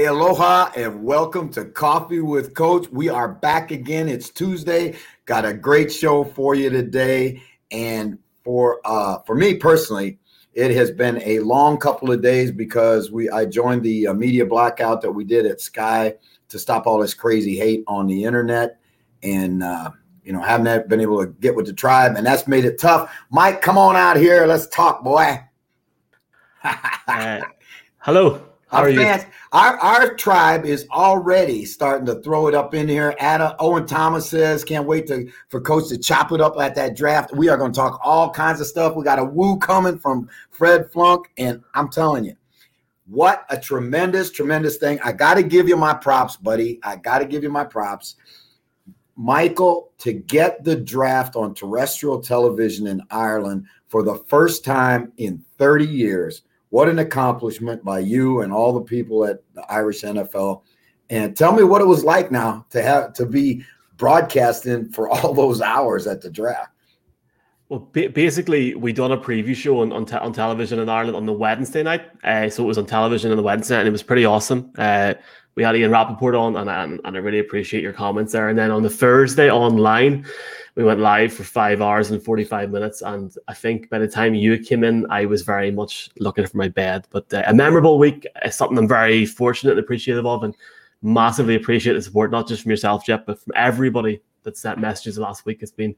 Hey, aloha, and welcome to Coffee with Coach. We are back again. It's Tuesday. Got a great show for you today, and for uh, for me personally, it has been a long couple of days because we I joined the uh, media blackout that we did at Sky to stop all this crazy hate on the internet, and uh, you know haven't been able to get with the tribe, and that's made it tough. Mike, come on out here. Let's talk, boy. hello. How our fans, our our tribe is already starting to throw it up in here. Ada Owen Thomas says, "Can't wait to for coach to chop it up at that draft." We are going to talk all kinds of stuff. We got a woo coming from Fred Flunk, and I'm telling you, what a tremendous, tremendous thing! I got to give you my props, buddy. I got to give you my props, Michael, to get the draft on terrestrial television in Ireland for the first time in 30 years what an accomplishment by you and all the people at the Irish NFL. And tell me what it was like now to have to be broadcasting for all those hours at the draft. Well, basically, we done a preview show on on, te- on television in Ireland on the Wednesday night. Uh, so it was on television on the Wednesday, and it was pretty awesome. Uh, we had Ian Rappaport on, and, and, and I really appreciate your comments there. And then on the Thursday online, we went live for five hours and 45 minutes. And I think by the time you came in, I was very much looking for my bed. But uh, a memorable week is something I'm very fortunate and appreciative of, and massively appreciate the support, not just from yourself, Jeff, but from everybody that sent messages last week. It's been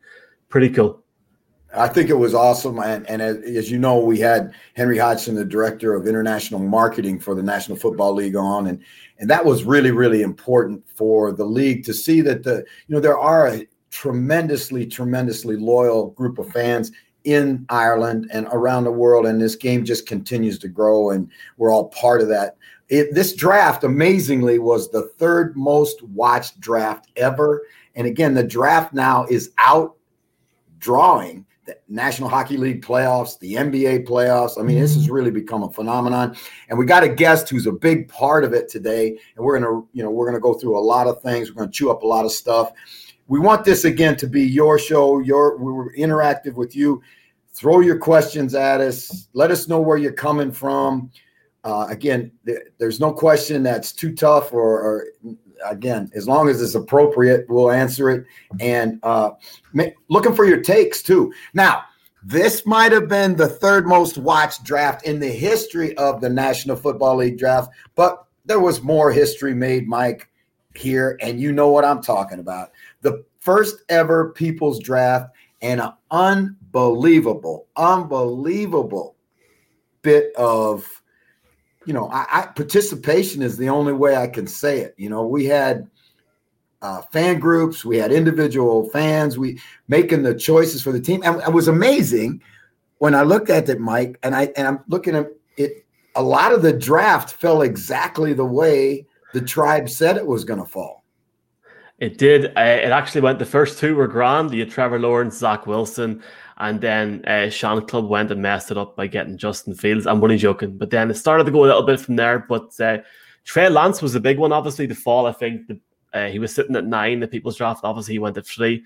pretty cool. I think it was awesome. And, and as, as, you know, we had Henry Hodgson, the director of international marketing for the National Football League, on. And, and that was really, really important for the league to see that the, you know, there are tremendously, tremendously loyal group of fans in Ireland and around the world. And this game just continues to grow, and we're all part of that. It, this draft, amazingly, was the third most watched draft ever. And again, the draft now is out drawing the National Hockey League playoffs, the NBA playoffs. I mean, this has mm-hmm. really become a phenomenon. And we got a guest who's a big part of it today. And we're gonna, you know, we're gonna go through a lot of things. We're gonna chew up a lot of stuff we want this again to be your show. Your we were interactive with you. Throw your questions at us. Let us know where you're coming from. Uh, again, th- there's no question that's too tough, or, or, again, as long as it's appropriate, we'll answer it. And uh, ma- looking for your takes too. Now, this might have been the third most watched draft in the history of the National Football League draft, but there was more history made, Mike, here, and you know what I'm talking about the first ever people's draft and an unbelievable, unbelievable bit of, you know, I, I, participation is the only way I can say it. You know, we had uh, fan groups, we had individual fans, we making the choices for the team, and it was amazing when I looked at it, Mike, and I and I'm looking at it. A lot of the draft fell exactly the way the tribe said it was going to fall. It did. Uh, it actually went. The first two were grand. You had Trevor Lawrence, Zach Wilson, and then uh, Sean Club went and messed it up by getting Justin Fields. I'm only joking, but then it started to go a little bit from there. But uh, Trey Lance was the big one, obviously. The fall, I think, the, uh, he was sitting at nine. The people's draft, obviously, he went at three.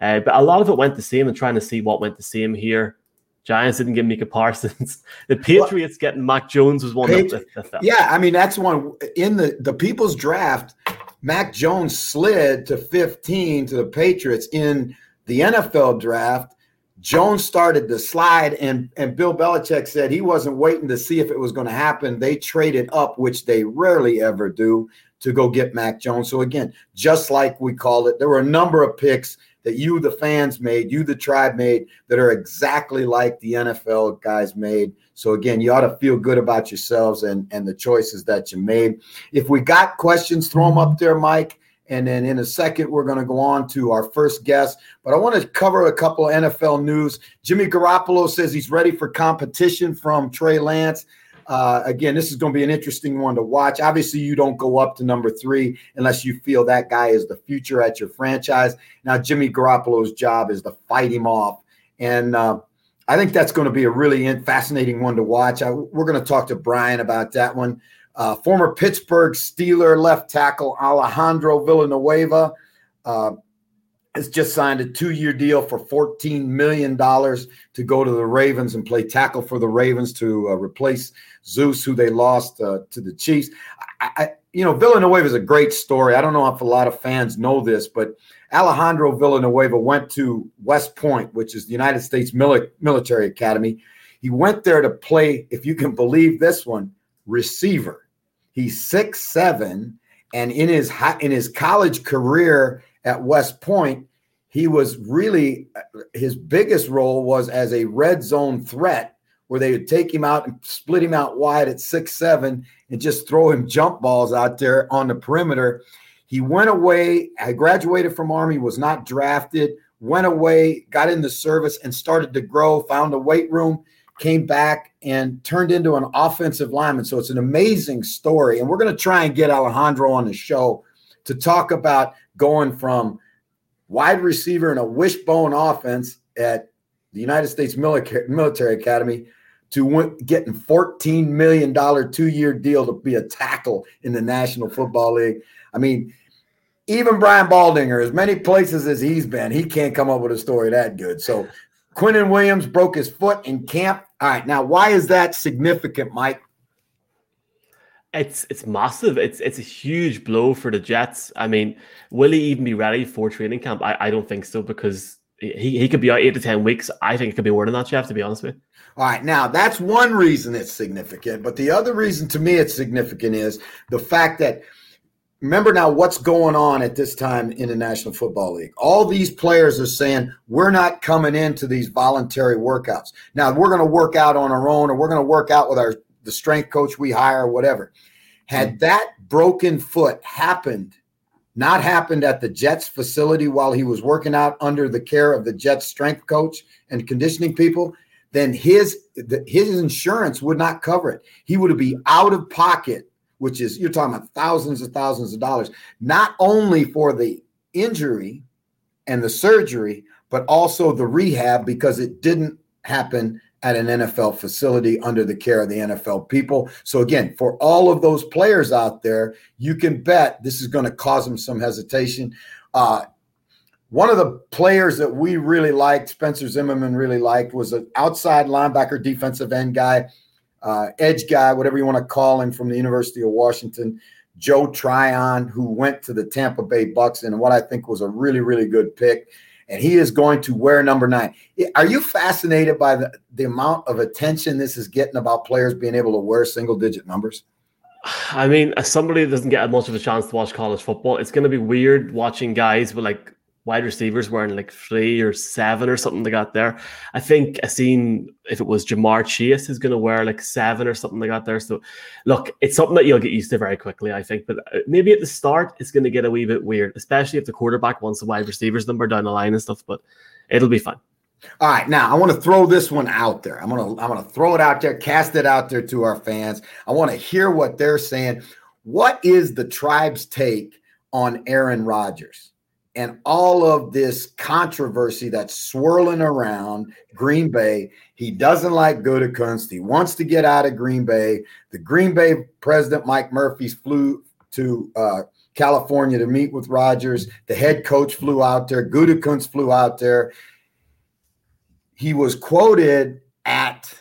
Uh, but a lot of it went the same, and trying to see what went the same here. Giants didn't give Micah Parsons. The Patriots well, getting Mac Jones was one Patri- that, that Yeah, I mean that's one in the the people's draft. Mac Jones slid to 15 to the Patriots in the NFL draft. Jones started to slide, and, and Bill Belichick said he wasn't waiting to see if it was going to happen. They traded up, which they rarely ever do, to go get Mac Jones. So, again, just like we called it, there were a number of picks that you, the fans, made, you, the tribe, made that are exactly like the NFL guys made. So again, you ought to feel good about yourselves and and the choices that you made. If we got questions, throw them up there, Mike. And then in a second, we're going to go on to our first guest. But I want to cover a couple NFL news. Jimmy Garoppolo says he's ready for competition from Trey Lance. Uh, again, this is going to be an interesting one to watch. Obviously, you don't go up to number three unless you feel that guy is the future at your franchise. Now, Jimmy Garoppolo's job is to fight him off. And uh, I think that's going to be a really fascinating one to watch. I, we're going to talk to Brian about that one. Uh, former Pittsburgh Steeler left tackle Alejandro Villanueva uh, has just signed a two year deal for $14 million to go to the Ravens and play tackle for the Ravens to uh, replace Zeus, who they lost uh, to the Chiefs. I, I, you know, Villanueva is a great story. I don't know if a lot of fans know this, but Alejandro Villanueva went to West Point, which is the United States Mil- Military Academy. He went there to play, if you can believe this one, receiver. He's six seven, and in his in his college career at West Point, he was really his biggest role was as a red zone threat where they would take him out and split him out wide at six seven and just throw him jump balls out there on the perimeter. He went away. I graduated from Army, was not drafted, went away, got in the service, and started to grow. Found a weight room, came back, and turned into an offensive lineman. So it's an amazing story. And we're going to try and get Alejandro on the show to talk about going from wide receiver in a wishbone offense at the United States Military Academy to getting $14 million two year deal to be a tackle in the National Football League. I mean, even Brian Baldinger, as many places as he's been, he can't come up with a story that good. So Quinnen Williams broke his foot in camp. All right, now why is that significant, Mike? It's it's massive. It's it's a huge blow for the Jets. I mean, will he even be ready for training camp? I, I don't think so because he, he could be out eight to ten weeks. I think it could be more than that, Jeff, to be honest with you. All right, now that's one reason it's significant. But the other reason to me it's significant is the fact that remember now what's going on at this time in the National Football League. All these players are saying we're not coming into these voluntary workouts. Now we're going to work out on our own, or we're going to work out with our the strength coach we hire, or whatever. Had hmm. that broken foot happened, not happened at the Jets facility while he was working out under the care of the Jets strength coach and conditioning people, then his his insurance would not cover it. He would be out of pocket, which is you're talking about thousands and thousands of dollars, not only for the injury and the surgery, but also the rehab because it didn't happen at an NFL facility under the care of the NFL people. So, again, for all of those players out there, you can bet this is going to cause them some hesitation. Uh, one of the players that we really liked, Spencer Zimmerman really liked, was an outside linebacker, defensive end guy, uh, edge guy, whatever you want to call him, from the University of Washington, Joe Tryon, who went to the Tampa Bay Bucks and what I think was a really, really good pick and he is going to wear number nine. Are you fascinated by the, the amount of attention this is getting about players being able to wear single digit numbers? I mean, as somebody that doesn't get much of a chance to watch college football, it's going to be weird watching guys with like wide receivers wearing like three or seven or something they got there. I think I seen if it was Ja'Marr Chase is going to wear like seven or something they got there. So look, it's something that you'll get used to very quickly, I think. But uh, maybe at the start it's going to get a wee bit weird, especially if the quarterback wants the wide receivers number down the line and stuff. But it'll be fun. All right, now I want to throw this one out there. I'm gonna I'm gonna throw it out there, cast it out there to our fans. I want to hear what they're saying. What is the tribe's take on Aaron Rodgers? And all of this controversy that's swirling around Green Bay. He doesn't like Gutekunst. He wants to get out of Green Bay. The Green Bay president, Mike Murphy, flew to uh, California to meet with Rodgers. The head coach flew out there. Gutekunst flew out there. He was quoted at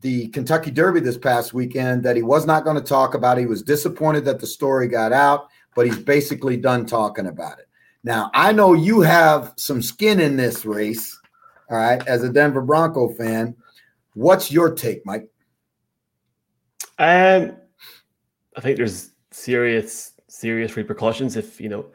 the Kentucky Derby this past weekend that he was not going to talk about. It. He was disappointed that the story got out, but he's basically done talking about it. Now, I know you have some skin in this race, all right, as a Denver Bronco fan. What's your take, Mike? Um, I think there's serious, serious repercussions if, you know,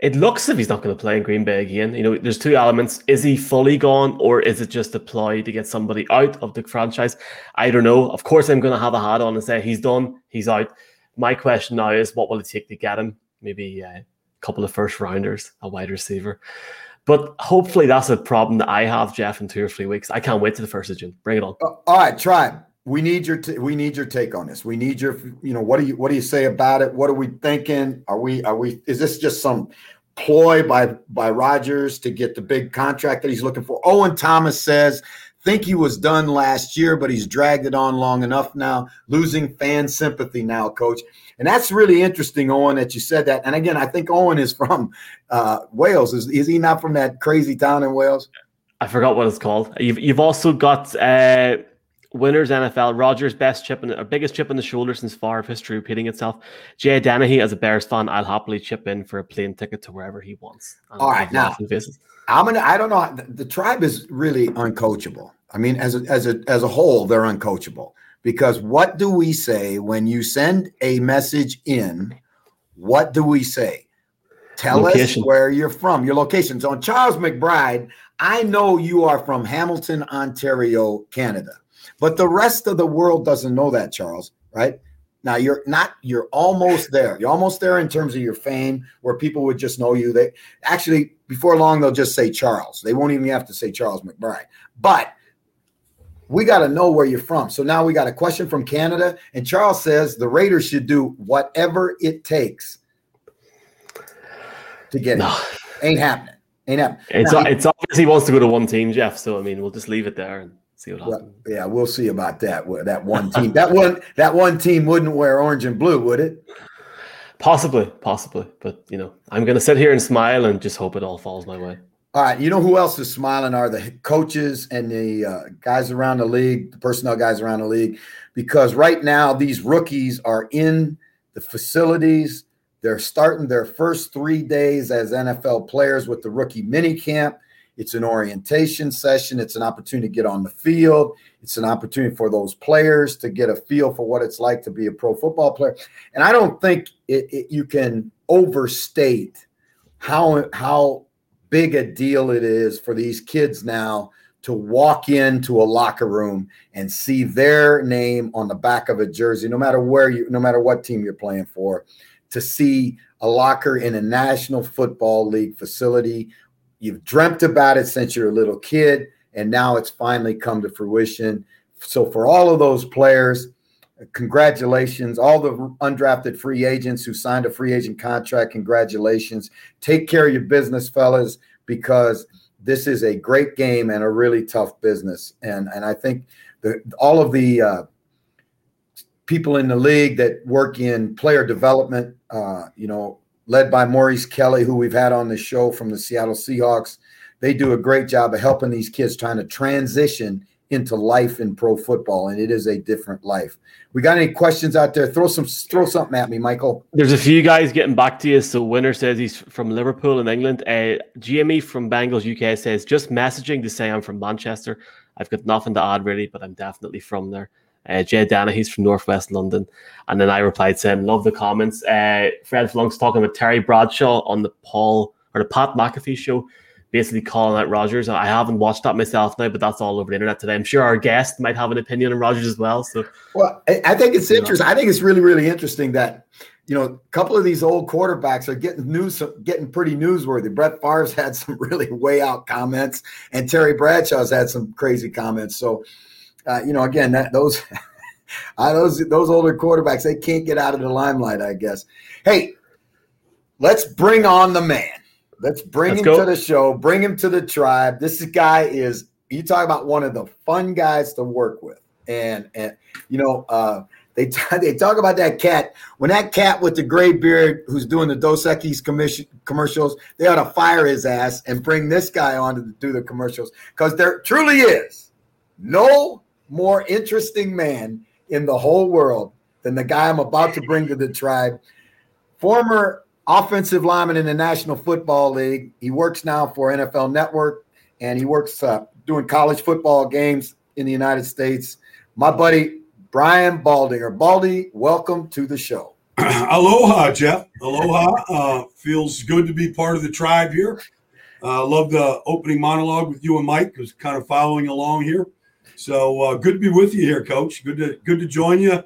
it looks if he's not going to play in Green Bay again. You know, there's two elements. Is he fully gone or is it just a ploy to get somebody out of the franchise? I don't know. Of course, I'm going to have a hat on and say he's done, he's out. My question now is what will it take to get him? Maybe uh, couple of first rounders, a wide receiver. But hopefully that's a problem that I have, Jeff, in two or three weeks. I can't wait to the first of June. Bring it on. Uh, all right, try. We need your t- we need your take on this. We need your you know what do you what do you say about it? What are we thinking? Are we are we is this just some ploy by by Rodgers to get the big contract that he's looking for? Owen Thomas says think he was done last year, but he's dragged it on long enough now, losing fan sympathy now, coach. And that's really interesting, Owen, that you said that. And again, I think Owen is from uh, Wales. Is, is he not from that crazy town in Wales? I forgot what it's called. You've, you've also got uh, Winners NFL, Rodgers' best chip in or biggest chip on the shoulder since far of history repeating itself. Jay Dennehy, as a Bears fan, I'll happily chip in for a plane ticket to wherever he wants. All right, now I'm gonna. I don't know. The, the, tribe is really uncoachable. I mean, as a, as a as a whole, they're uncoachable because what do we say when you send a message in? What do we say? Tell location. us where you're from, your location. So, on Charles McBride, I know you are from Hamilton, Ontario, Canada, but the rest of the world doesn't know that, Charles, right? Now you're not you're almost there. You're almost there in terms of your fame where people would just know you. They actually before long they'll just say Charles. They won't even have to say Charles McBride. But we got to know where you're from. So now we got a question from Canada and Charles says the Raiders should do whatever it takes to get no. it. Ain't happening. Ain't happening. It's now, it's obvious he wants to go to one team, Jeff. So I mean, we'll just leave it there and see what happens. Well, yeah, we'll see about that. That one team, that one, that one team wouldn't wear orange and blue, would it? Possibly, possibly. But you know, I'm going to sit here and smile and just hope it all falls my way. All right, you know who else is smiling are the coaches and the uh, guys around the league, the personnel guys around the league, because right now these rookies are in the facilities. They're starting their first three days as NFL players with the rookie mini camp. It's an orientation session. It's an opportunity to get on the field. It's an opportunity for those players to get a feel for what it's like to be a pro football player. And I don't think it, it, you can overstate how how big a deal it is for these kids now to walk into a locker room and see their name on the back of a jersey, no matter where you, no matter what team you're playing for, to see a locker in a National Football League facility You've dreamt about it since you're a little kid, and now it's finally come to fruition. So, for all of those players, congratulations. All the undrafted free agents who signed a free agent contract, congratulations. Take care of your business, fellas, because this is a great game and a really tough business. And and I think the all of the uh, people in the league that work in player development, uh, you know, led by Maurice Kelly, who we've had on the show from the Seattle Seahawks. They do a great job of helping these kids trying to transition into life in pro football, and it is a different life. We got any questions out there? Throw some, throw something at me, Michael. There's a few guys getting back to you. So Winner says he's from Liverpool in England. Uh, GME from Bengals UK says just messaging to say I'm from Manchester. I've got nothing to add really, but I'm definitely from there. Uh, Jay Dana, he's from Northwest London. And then I replied saying, Love the comments. Uh, Fred Flunk's talking about Terry Bradshaw on the Paul or the Pat McAfee show, basically calling out Rodgers. I haven't watched that myself now, but that's all over the internet today. I'm sure our guest might have an opinion on Rodgers as well. So, well, I think it's interesting. I think it's really, really interesting that you know, a couple of these old quarterbacks are getting news, getting pretty newsworthy. Brett Favre's had some really way out comments, and Terry Bradshaw's had some crazy comments. So, uh, you know, again, that those uh, those those older quarterbacks they can't get out of the limelight. I guess. Hey, let's bring on the man. Let's bring let's him go. to the show. Bring him to the tribe. This guy is. You talk about one of the fun guys to work with, and and you know. Uh, they, t- they talk about that cat. When that cat with the gray beard who's doing the Dos Equis commission commercials, they ought to fire his ass and bring this guy on to do the commercials because there truly is no more interesting man in the whole world than the guy I'm about to bring to the tribe. Former offensive lineman in the National Football League. He works now for NFL Network and he works uh, doing college football games in the United States. My buddy Brian Baldinger. Baldy, welcome to the show. Aloha, Jeff. Aloha. Uh, feels good to be part of the tribe here. Uh, love the opening monologue with you and Mike. Was kind of following along here. So uh, good to be with you here, Coach. Good to good to join you.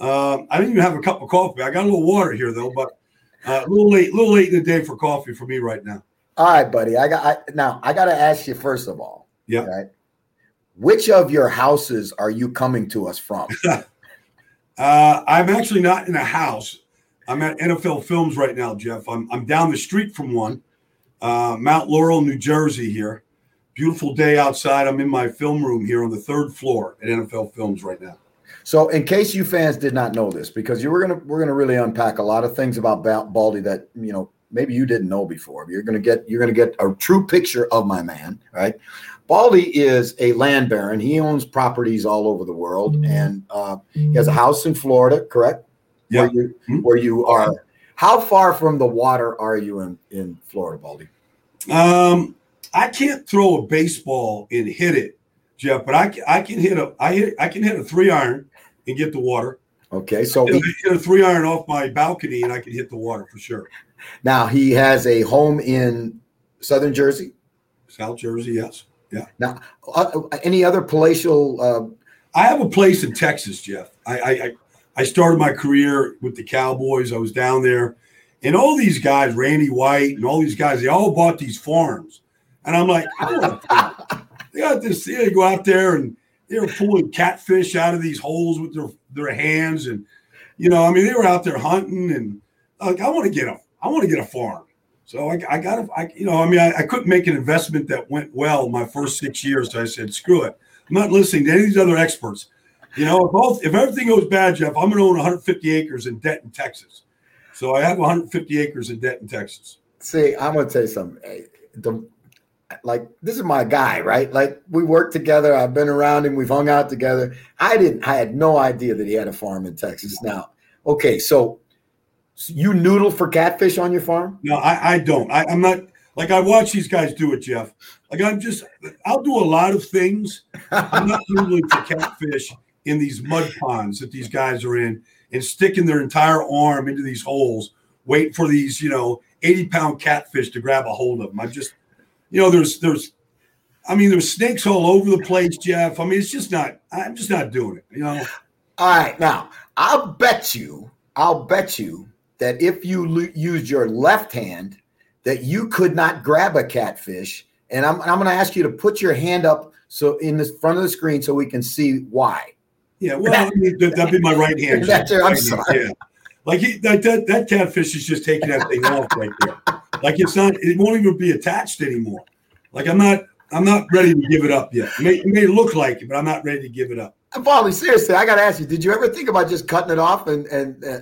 Uh, I didn't even have a cup of coffee. I got a little water here though, but uh, a little late, a little late in the day for coffee for me right now. All right, buddy. I got I, now. I got to ask you first of all. Yeah. Right, which of your houses are you coming to us from? Uh, I'm actually not in a house. I'm at NFL Films right now, Jeff. I'm I'm down the street from one, uh, Mount Laurel, New Jersey. Here, beautiful day outside. I'm in my film room here on the third floor at NFL Films right now. So, in case you fans did not know this, because you were gonna we're gonna really unpack a lot of things about Baldy that you know maybe you didn't know before. You're gonna get you're gonna get a true picture of my man, right? Baldy is a land baron. He owns properties all over the world, mm-hmm. and uh, he has a house in Florida, correct? Yeah. Where you, mm-hmm. where you are. How far from the water are you in in Florida, Baldy? Um, I can't throw a baseball and hit it, Jeff, but I can, I can hit a I hit I can hit a three iron and get the water. Okay, so hit, hit a three iron off my balcony and I can hit the water for sure. Now he has a home in Southern Jersey, South Jersey, yes. Yeah. Now, uh, any other palatial? Uh, I have a place in Texas, Jeff. I, I I started my career with the Cowboys. I was down there, and all these guys, Randy White, and all these guys, they all bought these farms, and I'm like, they got this. They go out there and they were pulling catfish out of these holes with their their hands, and you know, I mean, they were out there hunting, and like, I want to get a, I want to get a farm. So I, I got to, I, you know, I mean, I, I, couldn't make an investment that went well my first six years. So I said, screw it. I'm not listening to any of these other experts. You know, if both if everything goes bad, Jeff, I'm going to own 150 acres in Denton, Texas. So I have 150 acres in Denton, Texas. See, I'm going to tell you something. The, like this is my guy, right? Like we work together. I've been around him. We've hung out together. I didn't. I had no idea that he had a farm in Texas. Now, okay, so you noodle for catfish on your farm? No, I, I don't. I, I'm not like I watch these guys do it, Jeff. Like I'm just I'll do a lot of things. I'm not noodling for catfish in these mud ponds that these guys are in and sticking their entire arm into these holes, waiting for these, you know, 80 pound catfish to grab a hold of them. I'm just, you know, there's there's I mean, there's snakes all over the place, Jeff. I mean, it's just not, I'm just not doing it, you know. All right. Now, I'll bet you, I'll bet you that if you lo- used your left hand, that you could not grab a catfish. And I'm, I'm going to ask you to put your hand up so in the front of the screen so we can see why. Yeah, well, that, that'd be my right hand. That's I'm sorry. Yeah. Like he, that, that, that catfish is just taking that thing off right there. Like it's not, it won't even be attached anymore. Like I'm not, I'm not ready to give it up yet. It may, it may look like it, but I'm not ready to give it up. Baldy, seriously, I got to ask you: Did you ever think about just cutting it off and and uh,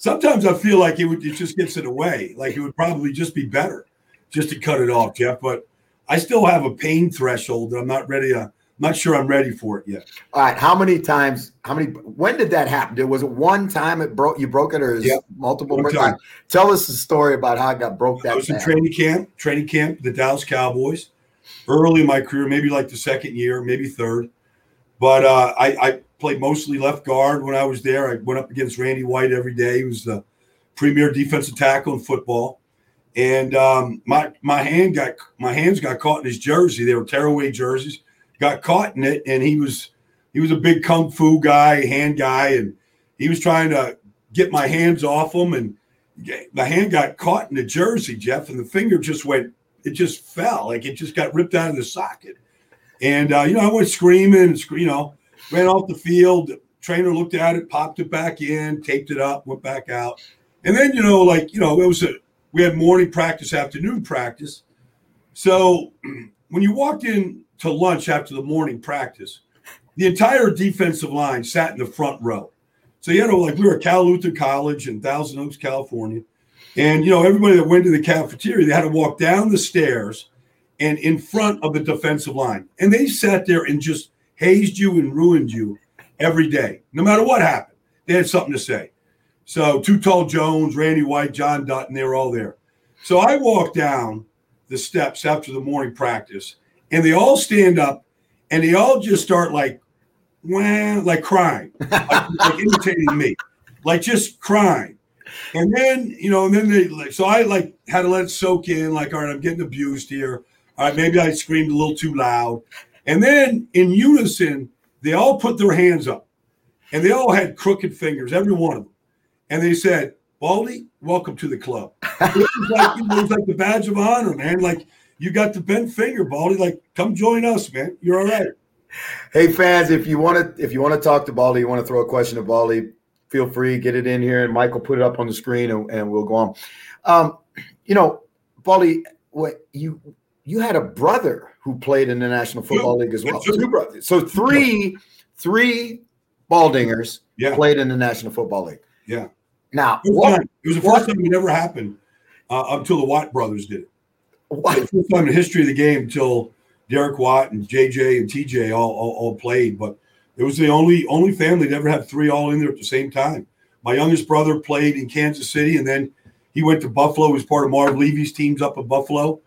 Sometimes I feel like it would it just gets it away. Like it would probably just be better just to cut it off, Jeff. But I still have a pain threshold that I'm not ready to. I'm not sure I'm ready for it yet. All right. How many times? How many? When did that happen? Was it one time it broke? You broke it, or is yep. multiple? One time. Tell us the story about how it got broke. That I was bad. in training camp. Training camp. The Dallas Cowboys. Early in my career, maybe like the second year, maybe third. But uh, I, I played mostly left guard when I was there. I went up against Randy White every day. He was the premier defensive tackle in football. And um, my my hand got my hands got caught in his jersey. They were tearaway jerseys. Got caught in it, and he was he was a big kung fu guy, hand guy, and he was trying to get my hands off him. And the hand got caught in the jersey, Jeff, and the finger just went. It just fell, like it just got ripped out of the socket. And uh, you know, I went screaming, you know, ran off the field. Trainer looked at it, popped it back in, taped it up, went back out. And then, you know, like, you know, it was a, we had morning practice, afternoon practice. So when you walked in to lunch after the morning practice, the entire defensive line sat in the front row. So you know, like we were at Cal Lutheran College in Thousand Oaks, California, and you know everybody that went to the cafeteria they had to walk down the stairs and in front of the defensive line, and they sat there and just hazed you and ruined you every day, no matter what happened. They had something to say. So, Too Tall Jones, Randy White, John Dutton, they were all there. So I walked down the steps after the morning practice, and they all stand up and they all just start like, wah, like crying, like, like imitating me, like just crying. And then, you know, and then they like, so I like had to let it soak in, like, all right, I'm getting abused here. All right, maybe I screamed a little too loud. And then in unison, they all put their hands up and they all had crooked fingers, every one of them. And they said, Baldy, welcome to the club. it, was like, it was like the badge of honor, man. Like you got the bent finger, Baldy. Like, come join us, man. You're all right. Hey fans, if you want to if you want to talk to Baldy, you want to throw a question to Baldy, feel free, get it in here, and Michael put it up on the screen, and, and we'll go on. Um, you know, Baldy, what you you had a brother who played in the National Football League as well. Two brothers. So three, three Baldingers yeah. played in the National Football League. Yeah. Now, it was, what, it was the first what, time it ever happened uh, until the Watt brothers did it. First time in the history of the game until Derek Watt and JJ and TJ all, all, all played, but it was the only only family to ever have three all in there at the same time. My youngest brother played in Kansas City, and then he went to Buffalo. He was part of Marv Levy's teams up at Buffalo.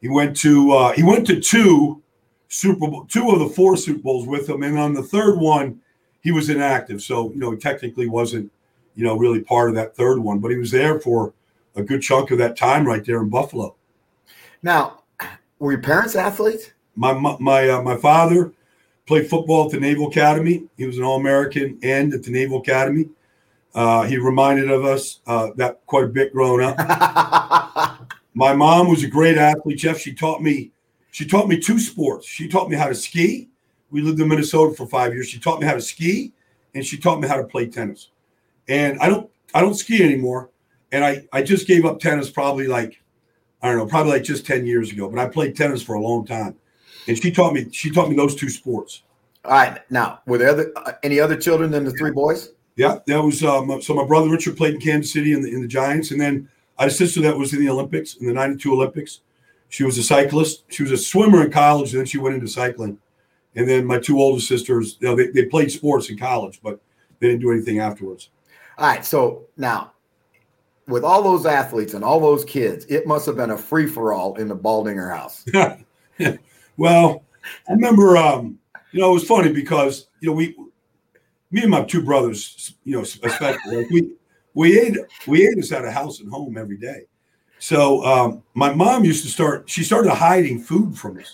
He went to uh, he went to two Super Bowl, two of the four Super Bowls with him, and on the third one, he was inactive. So you know, he technically wasn't you know really part of that third one, but he was there for a good chunk of that time right there in Buffalo. Now, were your parents athletes? My my uh, my father played football at the Naval Academy. He was an All American and at the Naval Academy. Uh, he reminded of us uh, that quite a bit growing up. my mom was a great athlete, Jeff. She taught me she taught me two sports. She taught me how to ski. We lived in Minnesota for five years. She taught me how to ski, and she taught me how to play tennis. And I don't I don't ski anymore. And I I just gave up tennis probably like I don't know, probably like just 10 years ago, but I played tennis for a long time. And she taught me she taught me those two sports. All right. Now, were there other, uh, any other children than the three boys? Yeah, that was um, so my brother Richard played in Kansas City in the in the Giants, and then I had a sister that was in the Olympics in the '92 Olympics. She was a cyclist. She was a swimmer in college, and then she went into cycling. And then my two older sisters, you know, they, they played sports in college, but they didn't do anything afterwards. All right. So now, with all those athletes and all those kids, it must have been a free for all in the Baldinger house. well, I remember, um, you know, it was funny because you know we, me and my two brothers, you know, especially like we we ate we ate us at a house and home every day. So um, my mom used to start. She started hiding food from us.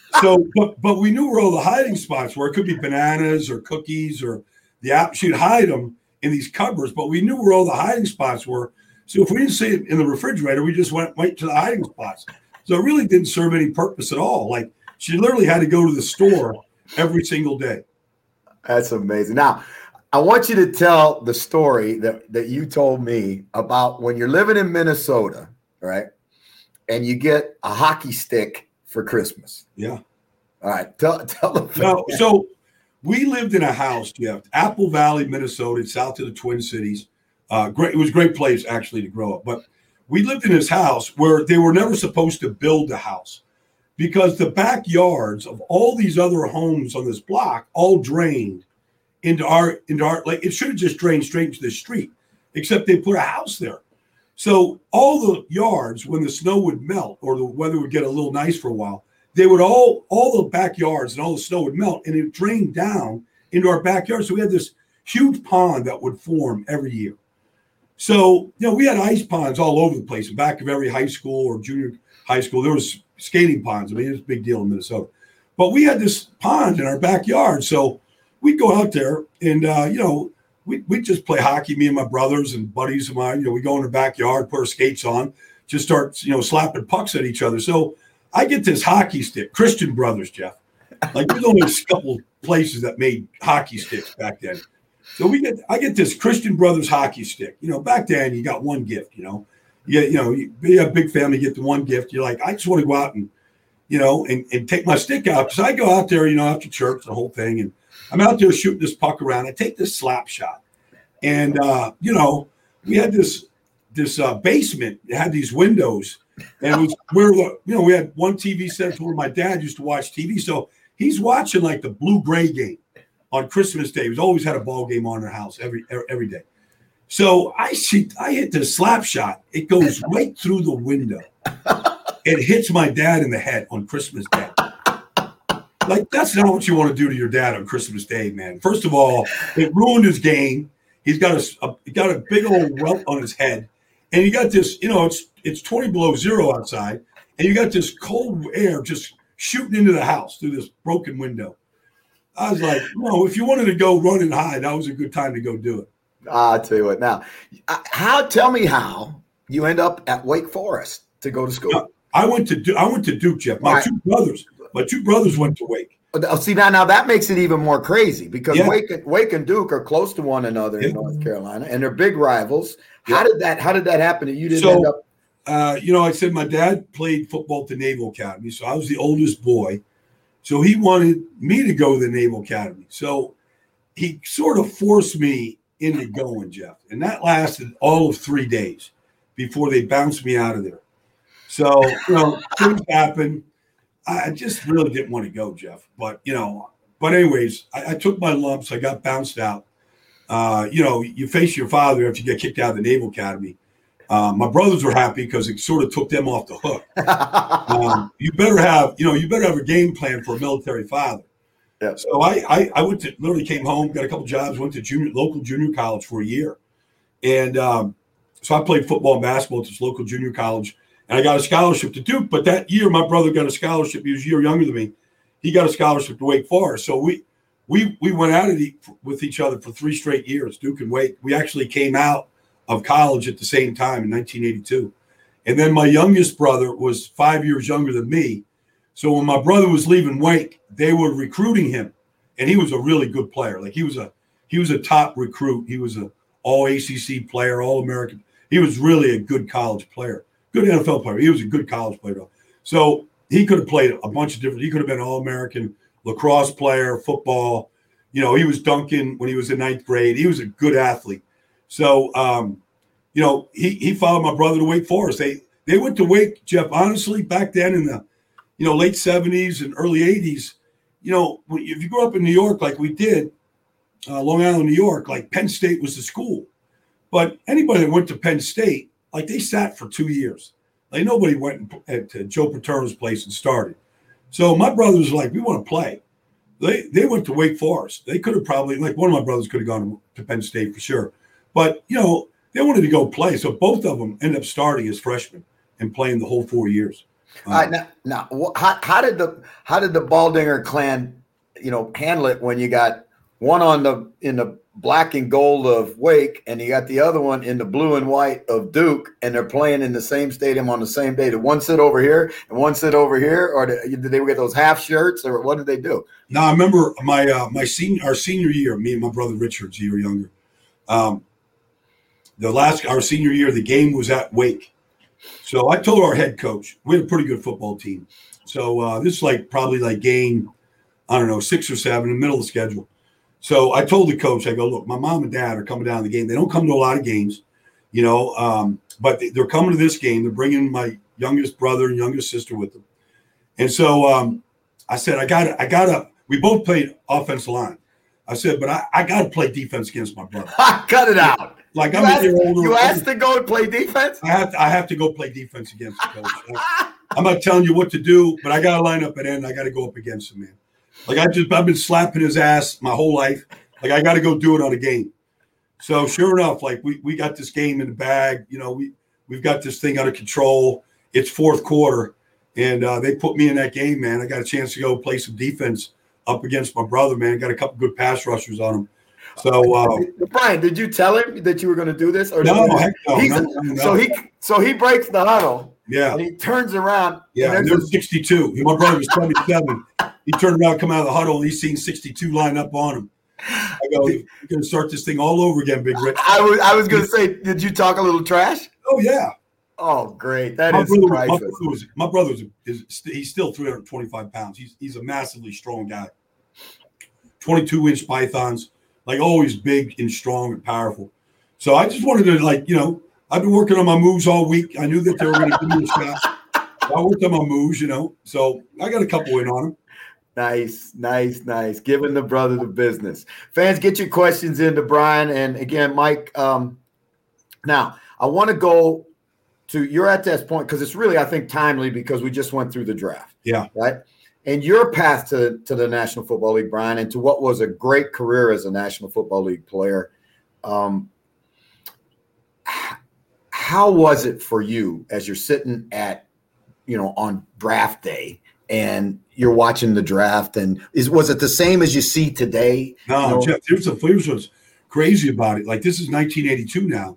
so, but but we knew where all the hiding spots were. It could be bananas or cookies or the app. She'd hide them in these cupboards, but we knew where all the hiding spots were. So if we didn't see it in the refrigerator, we just went went to the hiding spots. So it really didn't serve any purpose at all. Like she literally had to go to the store every single day. That's amazing. Now, I want you to tell the story that, that you told me about when you're living in Minnesota, right? And you get a hockey stick for Christmas. Yeah. All right. Tell tell them. No, so we lived in a house, Jeff, Apple Valley, Minnesota, south of the Twin Cities. Uh, great. It was a great place actually to grow up, but we lived in this house where they were never supposed to build a house because the backyards of all these other homes on this block all drained into our into our like it should have just drained straight into the street, except they put a house there. So all the yards, when the snow would melt or the weather would get a little nice for a while, they would all all the backyards and all the snow would melt and it drained down into our backyard. So we had this huge pond that would form every year. So, you know, we had ice ponds all over the place. In back of every high school or junior high school, there was skating ponds. I mean, it was a big deal in Minnesota. But we had this pond in our backyard. So we'd go out there and, uh, you know, we, we'd just play hockey, me and my brothers and buddies of mine. You know, we go in the backyard, put our skates on, just start, you know, slapping pucks at each other. So I get this hockey stick, Christian Brothers, Jeff. Like there's only a couple places that made hockey sticks back then. So we get, I get this Christian Brothers hockey stick. You know, back then you got one gift. You know, you, you know, you, you have a big family, get the one gift. You're like, I just want to go out and, you know, and, and take my stick out because I go out there, you know, after church, the whole thing, and I'm out there shooting this puck around. I take this slap shot, and uh, you know, we had this this uh, basement. It had these windows, and it was where the you know we had one TV set where my dad used to watch TV. So he's watching like the blue gray game on Christmas Day. He's always had a ball game on our house every er, every day. So I see I hit the slap shot. It goes right through the window. It hits my dad in the head on Christmas Day. Like that's not what you want to do to your dad on Christmas Day, man. First of all, it ruined his game. He's got a, a he got a big old welt on his head, and you got this. You know, it's it's twenty below zero outside, and you got this cold air just shooting into the house through this broken window. I was like, no, if you wanted to go run and hide, that was a good time to go do it. I'll tell you what. Now, how? Tell me how you end up at Wake Forest to go to school. I went to I went to Duke, Jeff. My Right. two brothers, my two brothers went to Wake. Oh, See now, now that makes it even more crazy because Yeah. Wake, and- Wake and Duke are close to one another in North Carolina, and they're big rivals. How did that? How did that happen? That you didn't So- end up? Uh, you know, I said my dad played football at the Naval Academy, so I was the oldest boy. So he wanted me to go to the Naval Academy. So he sort of forced me into going, Jeff, and that lasted all of three days before they bounced me out of there. So, you know, things happen. I just really didn't want to go, Jeff. But, you know, but anyways, I, I took my lumps. I got bounced out. Uh, you know, you face your father after you get kicked out of the Naval Academy. Uh, my brothers were happy because it sort of took them off the hook. um, you better have, you know, you better have a game plan for a military father. Yeah. So I, I, I went to literally came home, got a couple jobs, went to junior local junior college for a year, and um, so I played football and basketball at this local junior college, and I got a scholarship to Duke. But that year, my brother got a scholarship. He was a year younger than me. He got a scholarship to Wake Forest. So we we we went it with each other for three straight years, Duke and Wake. We actually came out of college at the same time in 1982. And then my youngest brother was five years younger than me. So when my brother was leaving Wake, they were recruiting him, and he was a really good player. Like he was a he was a top recruit. He was a all ACC player, all American. He was really a good college player, good NFL player. He was a good college player. So he could have played a bunch of different. He could have been all American lacrosse player, football. You know, he was dunking when he was in ninth grade. He was a good athlete. So, um, you know, he he followed my brother to Wake Forest. They they went to Wake, Jeff. Honestly, back then in the you know late seventies and early eighties, you know, if you grew up in New York like we did, uh, Long Island, New York, like Penn State was the school. But anybody that went to Penn State, like they sat for two years. Like nobody went to Joe Paterno's place and started. So my brothers were like, we want to play. They they went to Wake Forest. They could have probably like one of my brothers could have gone to Penn State for sure. But you know, they wanted to go play. So both of them ended up starting as freshmen and playing the whole four years. Um, uh, now, now how, how did the how did the Baldinger clan, you know, handle it when you got one on the in the black and gold of Wake, and you got the other one in the blue and white of Duke, and they're playing in the same stadium on the same day. Did one sit over here and one sit over here, or did, did they get those half shirts, or what did they do? No, I remember my uh, my senior our senior year, me and my brother Richard's a year younger. Um, the last our senior year, the game was at Wake, so I told our head coach we had a pretty good football team. So uh, this is like probably like game, I don't know, six or seven in the middle of the schedule. So I told the coach, I go, look, my mom and dad are coming down to the game. They don't come to a lot of games, you know, um, but they're coming to this game. They're bringing my youngest brother and youngest sister with them. And so um, I said, I got to, I got to, we both played offensive line. I said, but I, I got to play defense against my brother. Cut it out. Like you I'm asked, older. You asked to go and play defense. I have to, I have to go play defense against the coach. I'm not telling you what to do, but I got to line up at end. I got to go up against him, man. Like I just I've been slapping his ass my whole life. Like I got to go do it on a game. So sure enough, like we we got this game in the bag. You know, we we've got this thing under control. It's fourth quarter, and uh, they put me in that game, man. I got a chance to go play some defense up against my brother, man. Got a couple good pass rushers on him. So, uh, Brian, did you tell him that you were going to do this? Or no, no, no, no, So he so he breaks the huddle. Yeah. And he turns around. Yeah. And there's 62. My brother was 27. He turned around, come out of the huddle, and he's seen 62 line up on him. I go, oh. you're going to start this thing all over again, Big Rick. I was, I was going to say, did you talk a little trash? Oh, yeah. Oh, great. That my is brother, my brother was, my brother is, is, he's still 325 pounds. He's, he's a massively strong guy. 22 inch pythons, like always big and strong and powerful. So I just wanted to, like, you know, I've been working on my moves all week. I knew that they were going to give me a shot. I worked on my moves, you know. So I got a couple in on them. Nice, nice, nice. Giving the brother the business. Fans, get your questions into Brian. And again, Mike, um, now I want to go to you're at this point because it's really, I think, timely because we just went through the draft. Yeah. Right. And your path to, to the National Football League, Brian, and to what was a great career as a National Football League player. Um, how was it for you as you're sitting at, you know, on draft day and you're watching the draft and is was it the same as you see today? No, you know? Jeff, here's, a, here's what's crazy about it. Like this is 1982 now.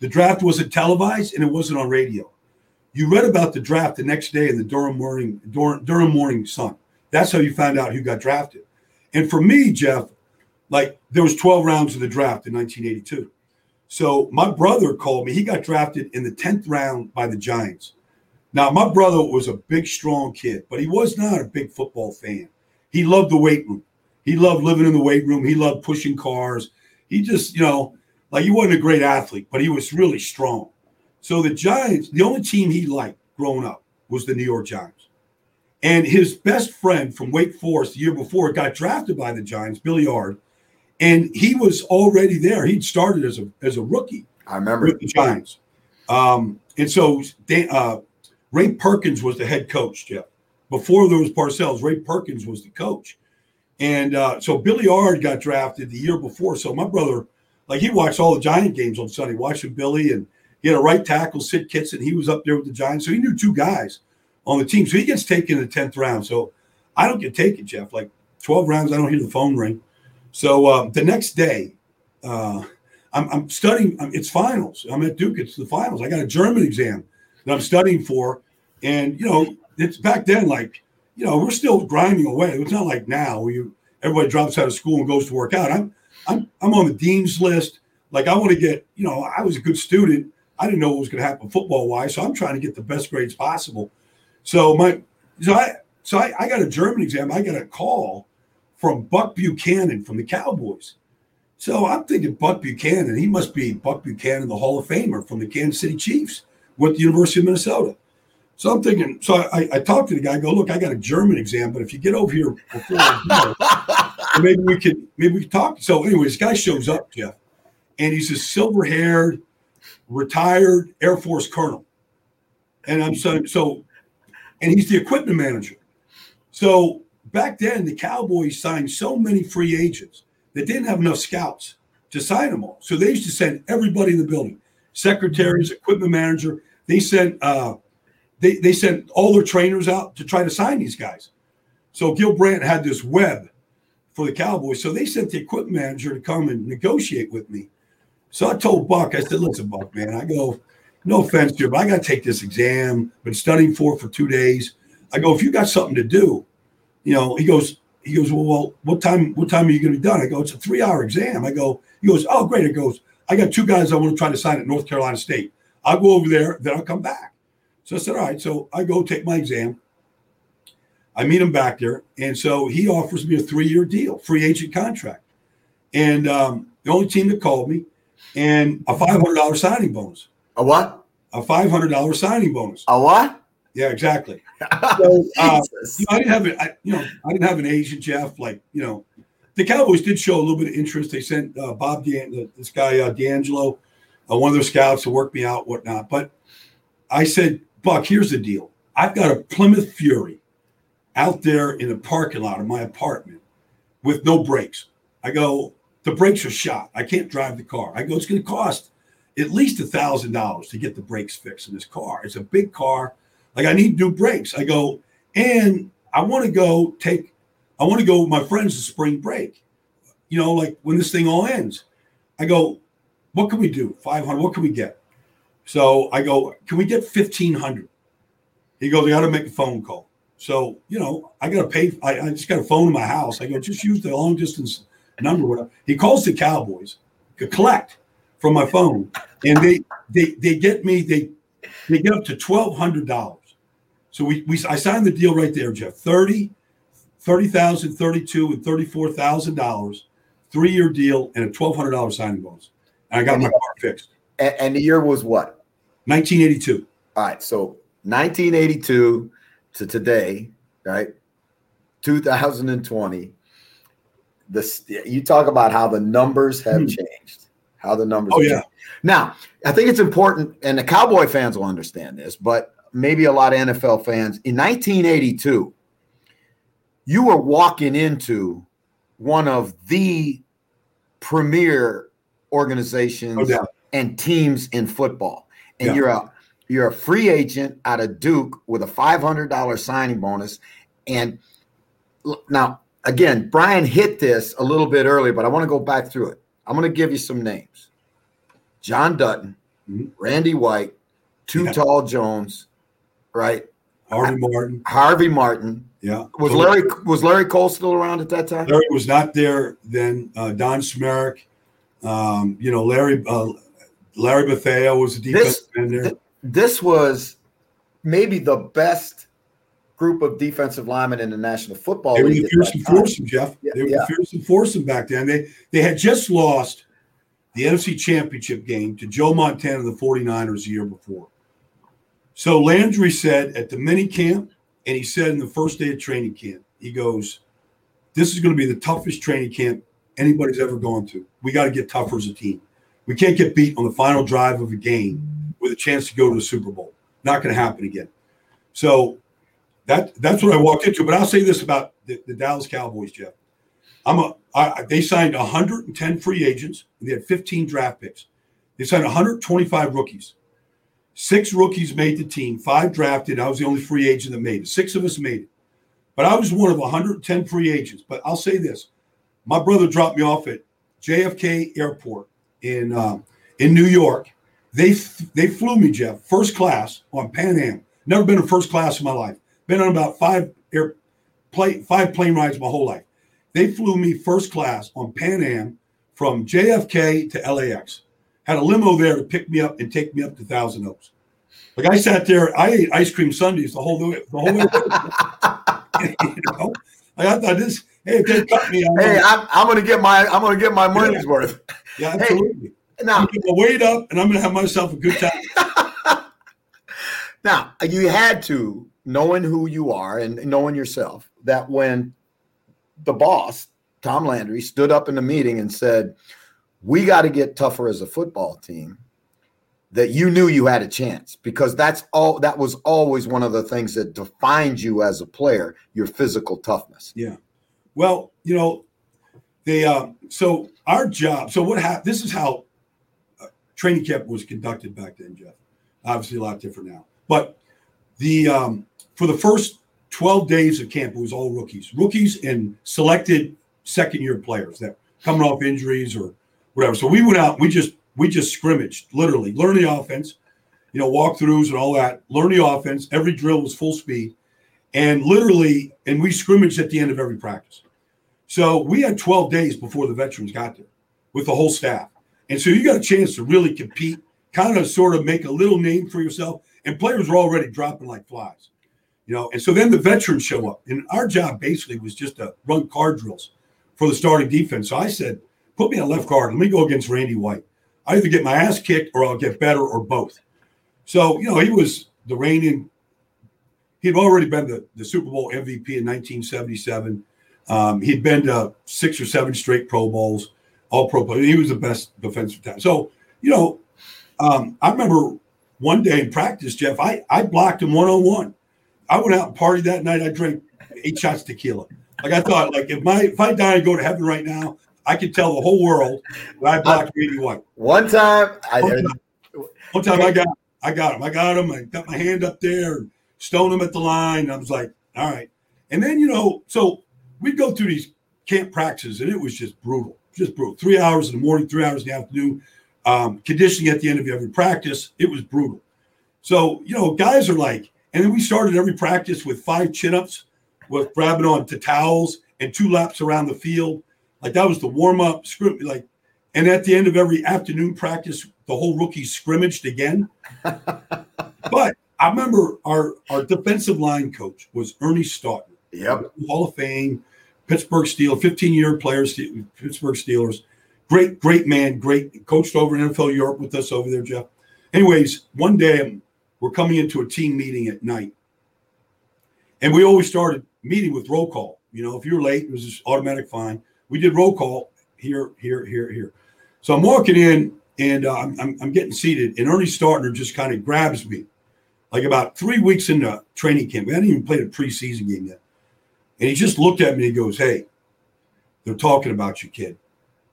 The draft wasn't televised and it wasn't on radio. You read about the draft the next day in the Durham Morning Durham, Durham Morning Sun. That's how you found out who got drafted. And for me, Jeff, like there was 12 rounds of the draft in 1982. So my brother called me. He got drafted in the 10th round by the Giants. Now, my brother was a big, strong kid, but he was not a big football fan. He loved the weight room. He loved living in the weight room. He loved pushing cars. He just, you know, like he wasn't a great athlete, but he was really strong. So the Giants, the only team he liked growing up was the New York Giants. And his best friend from Wake Forest the year before got drafted by the Giants, Billy Ard, and he was already there. He'd started as a as a rookie. I remember with the Giants. Um, and so they, uh, Ray Perkins was the head coach, Jeff. Before there was Parcells, Ray Perkins was the coach. And uh, so Billy Ard got drafted the year before. So my brother, like he watched all the Giant games on Sunday, watching Billy, and he had a right tackle, Sid Kitson. He was up there with the Giants. So he knew two guys on the team. So he gets taken in the 10th round. So I don't get taken, Jeff. Like 12 rounds, I don't hear the phone ring. So uh, the next day, uh, I'm, I'm studying. I'm, it's finals. I'm at Duke. It's the finals. I got a German exam that I'm studying for, and you know, it's back then. Like, you know, we're still grinding away. It's not like now where you everybody drops out of school and goes to work out. I'm I'm I'm on the dean's list. Like, I want to get. You know, I was a good student. I didn't know what was going to happen football wise, so I'm trying to get the best grades possible. So my so I so I, I got a German exam. I got a call from Buck Buchanan from the Cowboys so I'm thinking Buck Buchanan. He must be Buck Buchanan, the Hall of Famer from the Kansas City Chiefs with the University of Minnesota. So I'm thinking, so I, I talked to the guy, I go, look, I got a German exam, but if you get over here before maybe we could maybe we could talk. So anyway, this guy shows up, Jeff, and he's a silver-haired, retired Air Force colonel. And I'm so so, and he's the equipment manager. So back then, the Cowboys signed so many free agents that they didn't have enough scouts to sign them all. So they used to send everybody in the building, secretaries, equipment manager. They sent uh, they they sent all their trainers out to try to sign these guys. So Gil Brandt had this web for the Cowboys. So they sent the equipment manager to come and negotiate with me. So I told Buck, I said, listen, Buck, man, I go, no offense to you, but I got to take this exam. Been studying for for two days. I go, if you got something to do, you know, he goes, he goes, well, well, what time? What time are you going to be done? I go, it's a three-hour exam. I go, he goes, oh, great. It goes, I got two guys I want to try to sign at North Carolina State. I'll go over there, then I'll come back. So I said, all right. So I go take my exam. I meet him back there, and so he offers me a three-year deal, free agent contract, and um, the only team that called me, and a five hundred dollar signing bonus. A what? A five hundred dollar signing bonus. A what? Yeah, exactly. So, uh, you know, I didn't have it. You know, I didn't have an agent, Jeff. Like, you know, the Cowboys did show a little bit of interest. They sent uh, Bob, this guy uh, D'Angelo, uh, one of their scouts to work me out, whatnot. But I said, Buck, here's the deal. I've got a Plymouth Fury out there in the parking lot of my apartment with no brakes. I go, the brakes are shot. I can't drive the car. I go, it's going to cost at least a thousand dollars to get the brakes fixed in this car. It's a big car. Like I need new brakes. I go, and I want to go take, I want to go with my friends to spring break. You know, like when this thing all ends. I go, what can we do? 500, what can we get? So I go, can we get 1500? He goes, I got to make a phone call. So, you know, I got to pay. I, I, just got a phone in my house. I go, just use the long distance number. Whatever. He calls the Cowboys, to collect from my phone, and they they they get me. They they get up to twelve hundred dollars. So we, we I signed the deal right there, Jeff. 30, 30,000, 32, and $34,000, three year deal, and a $1,200 signing bonus. I got my car fixed. And, and the year was what? 1982. All right. So 1982 to today, right? 2020. This you talk about how the numbers have hmm. changed. How the numbers. Oh yeah. Changed. Now I think it's important, and the Cowboy fans will understand this, but maybe a lot of NFL fans, in 1982, you were walking into one of the premier organizations oh, and teams in football. And yeah. you're a you're a free agent out of Duke with a $500 signing bonus. And now, again, Brian hit this a little bit earlier, but I want to go back through it. I'm going to give you some names John Dutton, mm-hmm. Randy White, Too yeah. Tall Jones, right? Harvey Martin. Harvey Martin. Yeah. Was Larry was Larry Cole still around at that time? Larry was not there then. Uh, Don Smerek. Um, you know, Larry uh, Larry Bethea was a defensive this, th- this was maybe the best group of defensive linemen in the National Football League. They were the fearsome foursome, Jeff. Yeah, they were yeah. the fearsome foursome back then. They they had just lost the NFC Championship game to Joe Montana the 49ers the year before. So Landry said at the mini camp, and he said in the first day of training camp, he goes, This is going to be the toughest training camp anybody's ever gone to. We got to get tougher as a team. We can't get beat on the final drive of a game with a chance to go to the Super Bowl. Not going to happen again. So that that's what I walked into. But I'll say this about the, the Dallas Cowboys, Jeff. I'm a I, they signed 110 free agents and they had 15 draft picks. They signed 125 rookies. Six rookies made the team, five drafted. I was the only free agent that made it. Six of us made it. But I was one of 110 free agents. But I'll say this my brother dropped me off at JFK Airport in uh, in New York. They they flew me, Jeff, first class on Pan Am. Never been in first class in my life. Been on about five air plane five plane rides my whole life. They flew me first class on Pan Am from JFK to LAX. Had a limo there to pick me up and take me up to Thousand Oaks. Like I sat there, I ate ice cream sundaes the whole. The whole way. you know, like I thought this. Hey, they cut me, I'm hey, I'm, I'm going to get my I'm going to get my money's yeah. worth. Yeah, absolutely. Hey, now I'm going to wait up, and I'm going to have myself a good time. now you had to knowing who you are and knowing yourself that when the boss Tom Landry stood up in the meeting and said, "We got to get tougher as a football team." That you knew you had a chance because that's all that was always one of the things that defined you as a player, your physical toughness. Yeah. Well, you know, they uh, so our job. So what happened? This is how uh, training camp was conducted back then, Jeff. Obviously, a lot different now. But the um, for the first 12 days of camp, it was all rookies, rookies and selected second year players that coming off injuries or whatever. So we went out, we just we just scrimmaged, literally, learn the offense, you know, walkthroughs and all that, learn the offense. Every drill was full speed. And literally, and we scrimmaged at the end of every practice. So we had 12 days before the veterans got there with the whole staff. And so you got a chance to really compete, kind of sort of make a little name for yourself. And players were already dropping like flies, you know. And so then the veterans show up. And our job basically was just to run card drills for the starting defense. So I said, put me on left guard. Let me go against Randy White. I either get my ass kicked or I'll get better or both. So, you know, he was the reigning he'd already been the, the Super Bowl MVP in 1977. Um, he'd been to six or seven straight Pro Bowls, all Pro Bowls. He was the best defensive tackle. So, you know, um, I remember one day in practice, Jeff, I, I blocked him one on one. I went out and partied that night. I drank eight shots tequila. Like I thought, like if my if I die and go to heaven right now, I could tell the whole world that I blocked Randy White. One time, I, one time, one time I got I got him. I got him. I got my hand up there. And, stone them at the line. I was like, all right. And then, you know, so we'd go through these camp practices and it was just brutal, just brutal. Three hours in the morning, three hours in the afternoon, um, conditioning at the end of every practice. It was brutal. So, you know, guys are like, and then we started every practice with five chin ups with grabbing on to towels and two laps around the field. Like that was the warm up script. Like, and at the end of every afternoon practice, the whole rookies scrimmaged again. but I remember our our defensive line coach was Ernie Stautner. Yep. Hall of Fame, Pittsburgh Steel, 15 year player, Pittsburgh Steelers. Great, great man, great coached over in NFL Europe with us over there, Jeff. Anyways, one day we're coming into a team meeting at night. And we always started meeting with roll call. You know, if you're late, it was just automatic fine. We did roll call here, here, here, here. So I'm walking in and uh, I'm, I'm, getting seated, and Ernie Stautner just kind of grabs me like about three weeks into training camp. We hadn't even played a preseason game yet. And he just looked at me and he goes, Hey, they're talking about you, kid.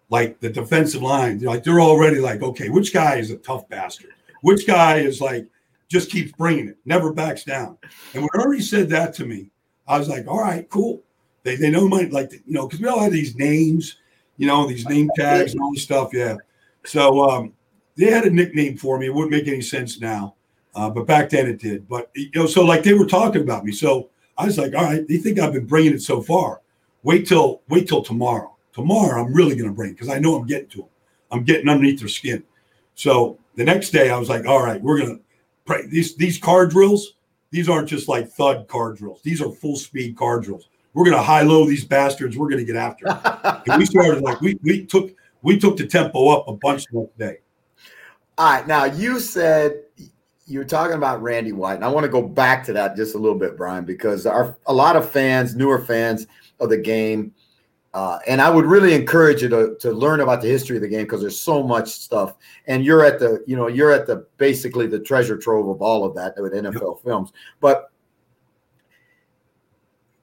Like the defensive line, like they're already like, okay, which guy is a tough bastard? Which guy is like, just keeps bringing it, never backs down. And when Ernie said that to me, I was like, all right, cool. They, they know my, like, you know, because we all had these names, you know, these name tags and all this stuff. Yeah. So um, they had a nickname for me. It wouldn't make any sense now. Uh, but back then it did. But you know, so like they were talking about me. So I was like, all right, they think I've been bringing it so far. Wait till wait till tomorrow. Tomorrow I'm really going to bring because I know I'm getting to them. I'm getting underneath their skin. So the next day I was like, all right, we're going to pray. These these car drills. These aren't just like thud car drills. These are full speed car drills. We're going to high low these bastards. We're going to get after. and we started like we we took we took the tempo up a bunch the day. All right. Now you said you were talking about Randy White, and I want to go back to that just a little bit, Brian, because our a lot of fans, newer fans of the game, uh, and I would really encourage you to, to learn about the history of the game because there's so much stuff. And you're at the, you know, you're at the basically the treasure trove of all of that with NFL yep. films. But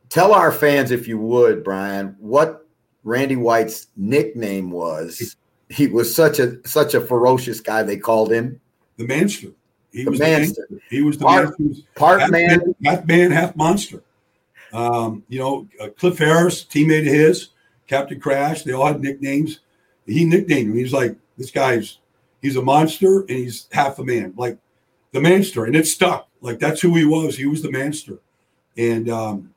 tell our fans, if you would, Brian, what Randy White's nickname was. He was such a such a ferocious guy. They called him the Manster. He the was. The he was the part, part half man, man, half man, half monster. Um, you know, uh, Cliff Harris, teammate of his, Captain Crash. They all had nicknames. He nicknamed him. He's like, this guy's he's a monster and he's half a man, like the Manster, and it stuck. Like that's who he was. He was the Manster. And um,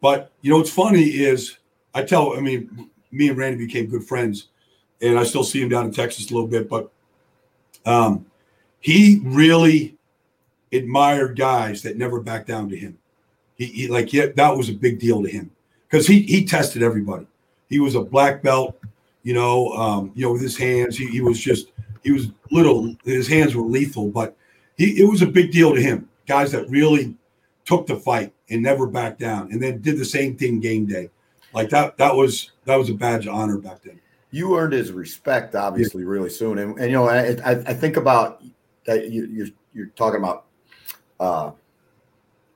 but you know what's funny is I tell, I mean, me and Randy became good friends, and I still see him down in Texas a little bit, but um, he really admired guys that never backed down to him. He, he like yeah, that was a big deal to him because he he tested everybody. He was a black belt, you know, um, you know, with his hands. He, he was just he was little. His hands were lethal, but he it was a big deal to him. Guys that really took the fight and never backed down, and then did the same thing game day. Like that that was that was a badge of honor back then. You earned his respect, obviously, yeah. really soon. And, and you know, I, I think about that. You, you're you're talking about uh,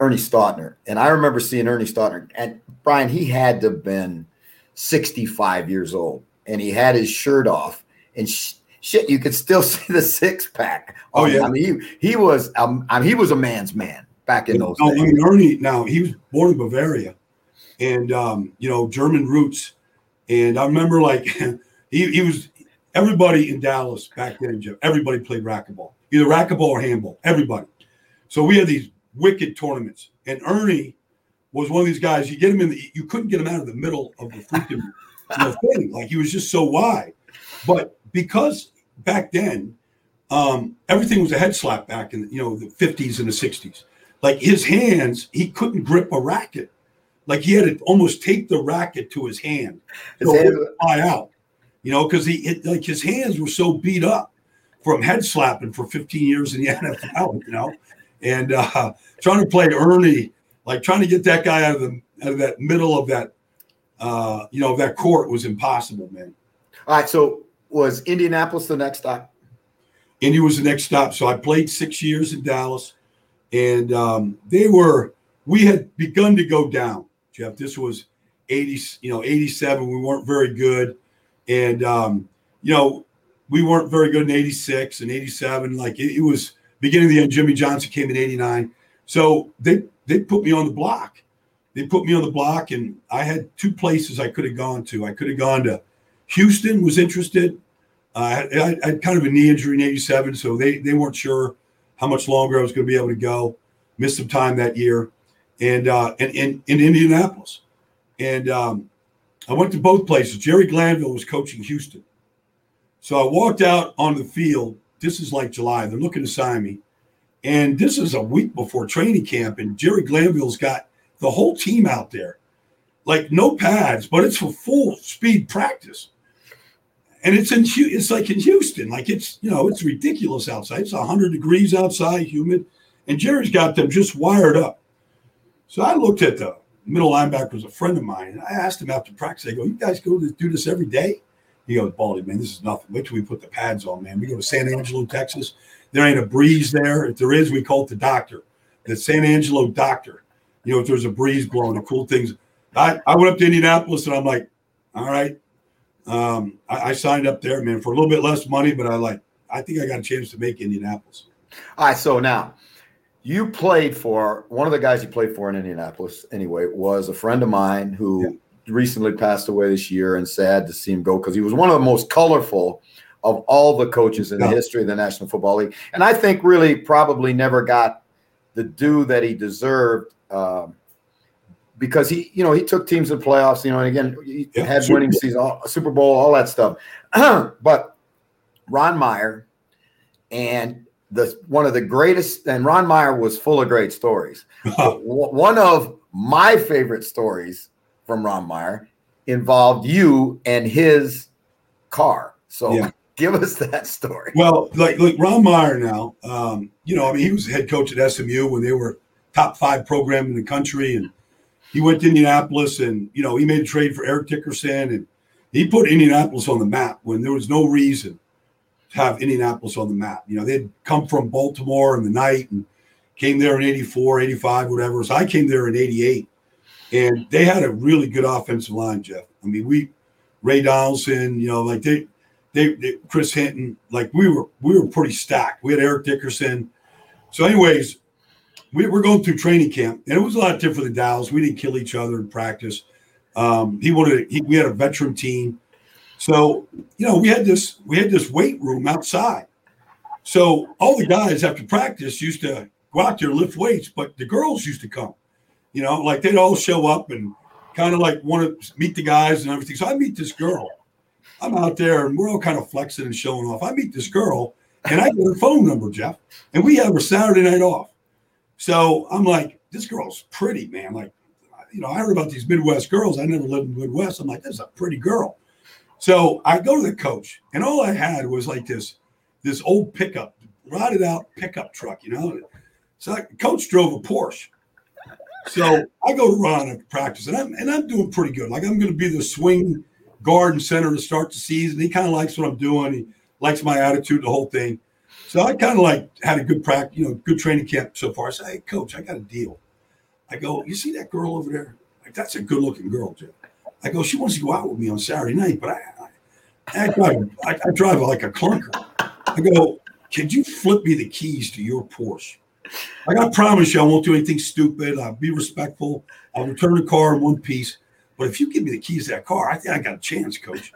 Ernie Stautner, and I remember seeing Ernie Stautner. And Brian, he had to have been 65 years old, and he had his shirt off, and sh- shit, you could still see the six pack. Oh yeah, I mean, he he was um, I mean, he was a man's man back in those no, days. I mean, Ernie. Now he was born in Bavaria, and um, you know German roots. And I remember like he, he was everybody in Dallas back then. Everybody played racquetball, either racquetball or handball. Everybody. So we had these wicked tournaments, and Ernie was one of these guys. You get him in the, you couldn't get him out of the middle of the freaking you know, thing. Like he was just so wide. But because back then, um, everything was a head slap back in you know the 50s and the 60s. Like his hands, he couldn't grip a racket. Like he had to almost take the racket to his hand so it would fly out. You know, because he it, like his hands were so beat up from head slapping for 15 years in the NFL. You know, and uh, trying to play Ernie, like trying to get that guy out of the out of that middle of that, uh, you know, that court was impossible, man. All right, so was Indianapolis the next stop? Indy was the next stop. So I played six years in Dallas, and um, they were we had begun to go down. Jeff. This was 80, you know, 87. We weren't very good. And, um, you know, we weren't very good in 86 and 87. Like it, it was beginning of the end. Jimmy Johnson came in 89. So they, they put me on the block. They put me on the block, and I had two places I could have gone to. I could have gone to Houston, was interested. Uh, I, I, had kind of a knee injury in 87, so they, they weren't sure how much longer I was going to be able to go. Missed some time that year and uh, in, in, in Indianapolis. And um, I went to both places. Jerry Glanville was coaching Houston. So I walked out on the field. This is like July. They're looking to sign me. And this is a week before training camp. And Jerry Glanville's got the whole team out there. Like no pads, but it's for full speed practice. And it's in it's like in Houston. Like it's, you know, it's ridiculous outside. It's 100 degrees outside, humid. And Jerry's got them just wired up. So I looked at the middle linebacker was a friend of mine, and I asked him after practice. I go, "You guys go to do this every day?" He goes, "Baldy, man, this is nothing. Wait till we put the pads on, man. We go to San Angelo, Texas. There ain't a breeze there. If there is, we call it the doctor, the San Angelo doctor. You know, if there's a breeze blowing, the cool things. I, I went up to Indianapolis, and I'm like, all right. Um, I, I signed up there, man, for a little bit less money, but I like, I think I got a chance to make Indianapolis. All right, so now you played for one of the guys you played for in Indianapolis anyway was a friend of mine who yeah. Recently passed away this year and sad to see him go because he was one of the most colorful of all the coaches in the history of the National Football League. And I think really probably never got the due that he deserved um, because he, you know, he took teams to the playoffs, you know, and again, he yeah, had Super winning Bowl. season, all, Super Bowl, all that stuff. but Ron Meyer and the one of the greatest, and Ron Meyer was full of great stories. one of my favorite stories from Ron Meyer involved you and his car. So yeah. give us that story. Well, like like Ron Meyer now, um, you know, I mean, he was head coach at SMU when they were top five program in the country, and he went to Indianapolis, and you know, he made a trade for Eric Dickerson, and he put Indianapolis on the map when there was no reason to have Indianapolis on the map. You know, they'd come from Baltimore in the night and came there in 84, 85, whatever. So I came there in 88. And they had a really good offensive line, Jeff. I mean, we Ray Donaldson, you know, like they, they, they Chris Hinton, like we were we were pretty stacked. We had Eric Dickerson. So, anyways, we were going through training camp, and it was a lot different than Dallas. We didn't kill each other in practice. Um, he wanted he, we had a veteran team. So, you know, we had this we had this weight room outside. So all the guys after practice used to go out there lift weights, but the girls used to come. You know, like they'd all show up and kind of like want to meet the guys and everything. So I meet this girl. I'm out there and we're all kind of flexing and showing off. I meet this girl and I get her phone number, Jeff, and we have her Saturday night off. So I'm like, this girl's pretty, man. Like, you know, I heard about these Midwest girls. I never lived in the Midwest. I'm like, this is a pretty girl. So I go to the coach, and all I had was like this, this old pickup, rotted out pickup truck, you know. So I, coach drove a Porsche. So I go to run at practice, and I'm and I'm doing pretty good. Like I'm going to be the swing guard and center to start the season. He kind of likes what I'm doing. He likes my attitude, the whole thing. So I kind of like had a good practice, you know, good training camp so far. I say, hey, coach, I got a deal. I go, you see that girl over there? Like that's a good looking girl, Jim. I go, she wants to go out with me on Saturday night, but I, I, I drive, I, I drive like a clunker. I go, could you flip me the keys to your Porsche? I got to promise you, I won't do anything stupid. I'll be respectful. I'll return the car in one piece. But if you give me the keys to that car, I think I got a chance, coach.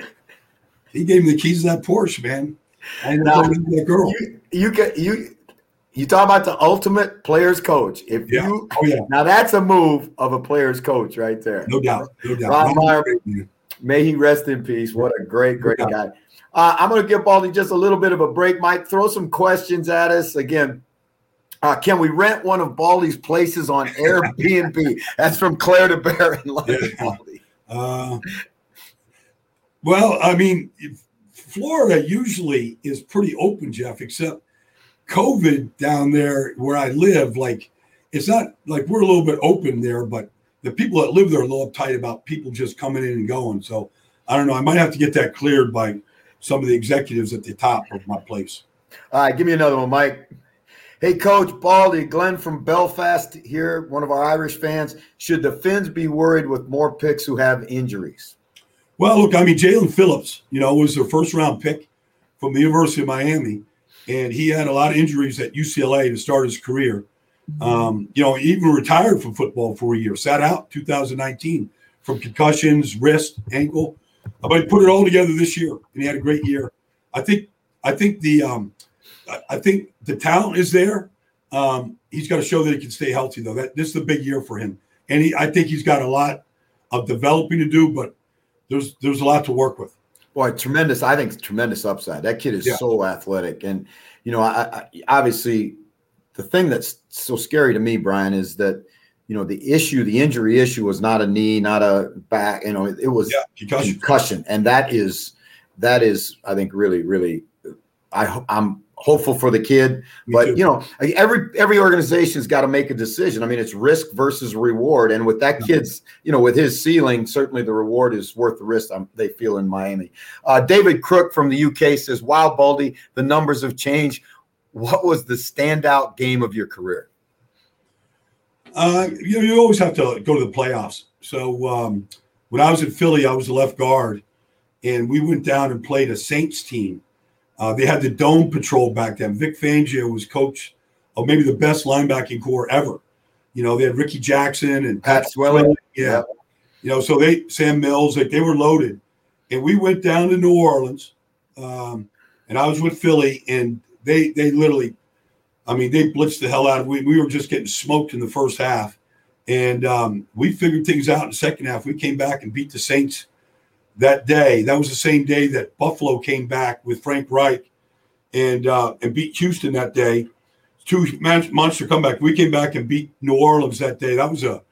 He gave me the keys to that Porsche, man. I ended up that girl. You, you get you you talk about the ultimate player's coach. If yeah. you oh, yeah. now that's a move of a player's coach right there. No doubt. No doubt. Ron Meyer, may he rest in peace. What a great, great no guy. Uh, I'm going to give Baldy just a little bit of a break. Mike, throw some questions at us. Again, uh, can we rent one of Baldy's places on Airbnb? That's from Claire de Bear in London. Uh, well, I mean, Florida usually is pretty open, Jeff, except COVID down there where I live. Like, it's not like we're a little bit open there, but the people that live there are a little uptight about people just coming in and going. So I don't know. I might have to get that cleared by some of the executives at the top of my place. All right, give me another one, Mike. Hey, Coach Baldy, Glenn from Belfast here, one of our Irish fans. Should the Fins be worried with more picks who have injuries? Well, look, I mean, Jaelan Phillips, you know, was their first round pick from the University of Miami, and he had a lot of injuries at UCLA to start his career. Um, you know, he even retired from football for a year, sat out 2019 from concussions, wrist, ankle. But he put it all together this year, and he had a great year. I think, I think the um, I think the talent is there. Um, he's got to show that he can stay healthy, though. That this is the big year for him, and he, I think he's got a lot of developing to do. But there's there's a lot to work with. Boy, tremendous! I think tremendous upside. That kid is yeah. so athletic, and you know, I, I, obviously, the thing that's so scary to me, Brian, is that you know the issue, the injury issue, was not a knee, not a back. You know, it, it was yeah, concussion. concussion, and that is that is, I think, really, really. I I'm hopeful for the kid. But you know, every every organization's got to make a decision. I mean, it's risk versus reward, and with that kid's, you know, with his ceiling, certainly the reward is worth the risk. Um, they feel in Miami. Uh, David Crook from the UK says, "Wow, Baldy, the numbers have changed. What was the standout game of your career?" Uh, you know, you always have to go to the playoffs. So um, when I was in Philly, I was a left guard, and we went down and played a Saints team uh, they had the dome patrol back then. Vic Fangio was coach of maybe the best linebacking corps ever. You know, they had Rickey Jackson and Pat Swilling. Yeah. yeah. You know, so they Sam Mills, like they were loaded. And we went down to New Orleans. Um, and I was with Philly, and they they literally, I mean, they blitzed the hell out of we. We were just getting smoked in the first half. And um, we figured things out in the second half. We came back and beat the Saints that day. That was the same day that Buffalo came back with Frank Reich and uh, and beat Houston that day. Two monster comeback. We came back and beat New Orleans that day. That was a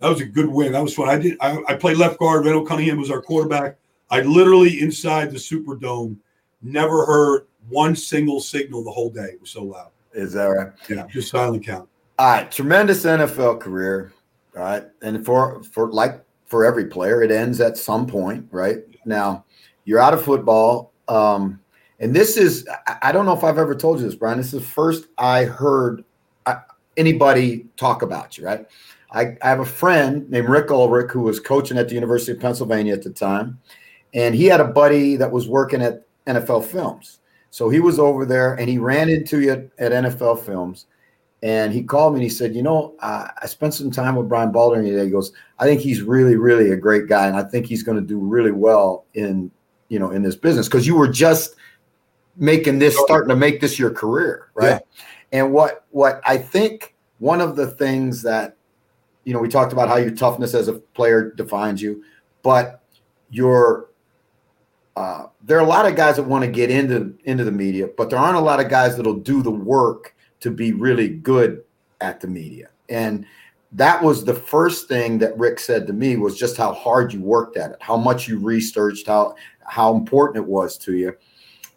that was a good win. That was fun. I did. I, I played left guard. Randall Cunningham was our quarterback. I literally inside the Superdome never heard one single signal the whole day. It was so loud. Is that right? Yeah, just silent count. All right, tremendous NFL career. All right, and for for like for every player, it ends at some point, right? Now, you're out of football. Um, and this is, I don't know if I've ever told you this, Brian. This is the first I heard uh, anybody talk about you, right? I, I have a friend named Rick Ulrich who was coaching at the University of Pennsylvania at the time. And he had a buddy that was working at NFL Films. So he was over there and he ran into you at NFL Films. And he called me and he said, You know, uh, I spent some time with Brian Baldinger today. He goes, I think he's really, really a great guy. And I think he's going to do really well in, you know, in this business. Cause you were just making this, starting to make this your career. Right. Yeah. And what, what I think one of the things that, you know, we talked about how your toughness as a player defines you, but your uh, there are a lot of guys that want to get into into the media, but there aren't a lot of guys that'll do the work to be really good at the media. And that was the first thing that Rick said to me was just how hard you worked at it, how much you researched, how how important it was to you.